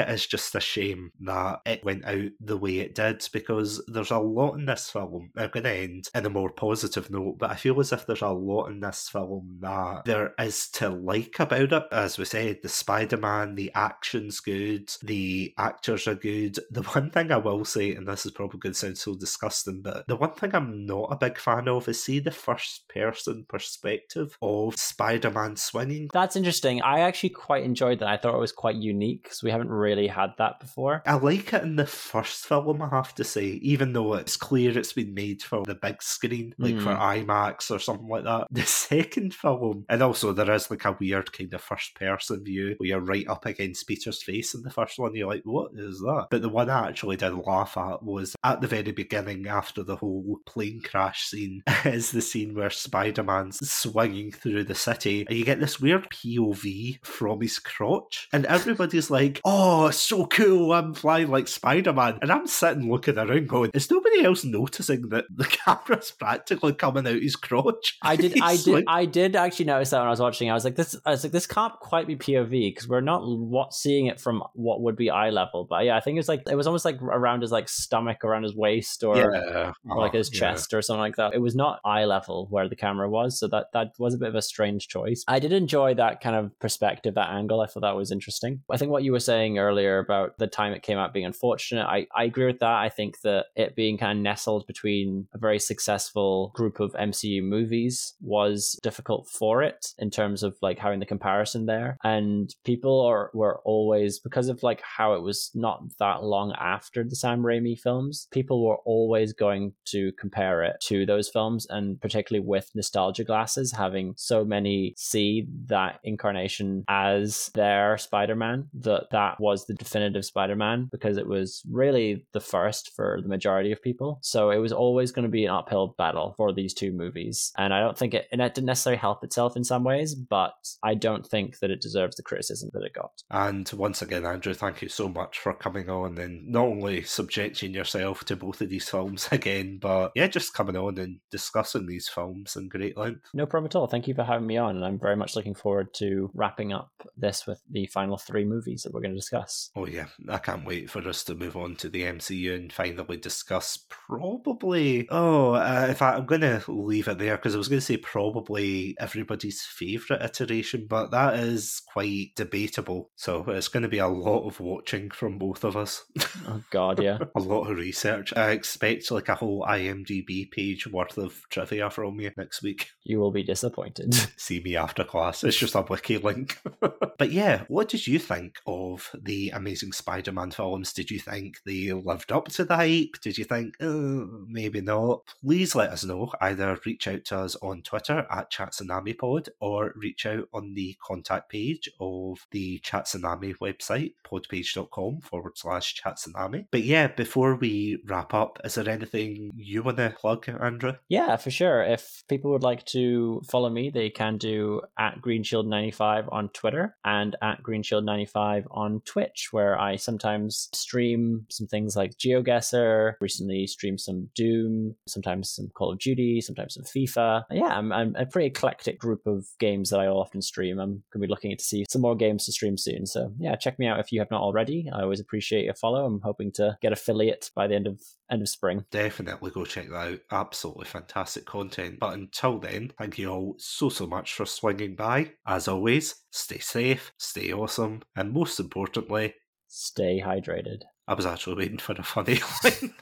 it is just a shame that it went out the way it did because there's a lot in this film. I'm going to end in a more positive note, but I feel as if there's a lot in this film that there is to like about it. As we said, the Spider Man, the action's good, the actors are good. The one thing I will say, and this is probably going to sound so disgusting, but the one thing I'm not big fan of is see the first person perspective of Spider Man swinging. That's interesting. I actually quite enjoyed that. I thought it was quite unique because we haven't really had that before. I like it in the first film, I have to say, even though it's clear it's been made for the big screen, like Mm. for IMAX or something like that. The second film, and also there is like a weird kind of first person view where you're right up against Peter's face in the first one. You're like, what is that? But the one I actually did laugh at was at the very beginning after the whole plane crash scene, is the scene where Spider Man's swinging through the city, and you get this weird POV from his crotch, and everybody's like, oh, so cool, I'm flying like Spider Man. And I'm sitting looking around going, is nobody else noticing that the camera's practically coming out his crotch? I did, I did, I did actually notice that when I was watching. I was like, this, I was like, this can't quite be POV because we're not what seeing it from what would be eye level. But yeah, I think it was like it was almost like around his like stomach, around his waist, or, yeah, or like Oh, his yeah. chest or something like that. It was not eye level where the camera was, so that that was a bit of a strange choice. I did enjoy that kind of perspective, that angle. I thought that was interesting. I think what you were saying earlier about the time it came out being unfortunate, I, I agree with that. I think that it being kind of nestled between a very successful group of MCU movies was difficult for it in terms of like having the comparison there. And people are were always because of like how it was not that long after the Sam Raimi films, people were always going to compare it to those films and particularly with nostalgia glasses having so many see that incarnation as their Spider-Man that that was the definitive Spider-Man because it was really the first for the majority of people. So it was always going to be an uphill battle for these two movies. And I don't think it and it didn't necessarily help itself in some ways, but I don't think that it deserves the criticism that it got. And once again, Andrew, thank you so much for coming on and not only subjecting yourself to both of these films again, but yeah, just coming on and discussing these films in great length. No problem at all. Thank you for having me on, and I'm very much looking forward to wrapping up this with the final three movies that we're going to discuss. Oh yeah, I can't wait for us to move on to the MCU and finally discuss probably. Oh, uh, in fact, I'm going to leave it there because I was going to say probably everybody's favourite iteration, but that is quite debatable. So it's going to be a lot of watching from both of us. Oh God, yeah. a lot of research. I expect like a whole IMDb page worth of trivia from you next week. you will be disappointed. See me after class. It's just a wiki link. but yeah, what did you think of the Amazing Spider Man films? Did you think they lived up to the hype? Did you think, oh, maybe not? Please let us know. Either reach out to us on Twitter at ChatSunamiPod or reach out on the contact page of the Chatsunami website, podpage.com forward slash Chatsunami. But yeah, before we wrap up, is there anything you want to plug, Andrew? yeah, for sure. If people would like to follow me, they can do at GreenShield95 on Twitter and at GreenShield95 on Twitch, where I sometimes stream some things like GeoGuessr. Recently, streamed some Doom, sometimes some Call of Duty, sometimes some FIFA. Yeah, I'm, I'm a pretty eclectic group of games that I often stream. I'm going to be looking to see some more games to stream soon. So yeah, check me out if you have not already. I always appreciate your follow. I'm hoping to get affiliate by the end of end of spring. Definitely go check that out. Absolutely fantastic content. But until then, thank you all so, so much for swinging by. As always, stay safe, stay awesome, and most importantly, Stay hydrated. I was actually waiting for a funny line.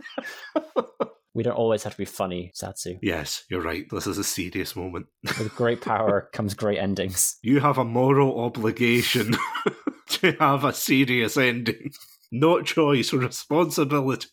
We don't always have to be funny, Satsu. yes, you're right. This is a serious moment. With great power comes great endings. You have a moral obligation to have a serious ending. Not choice, responsibility.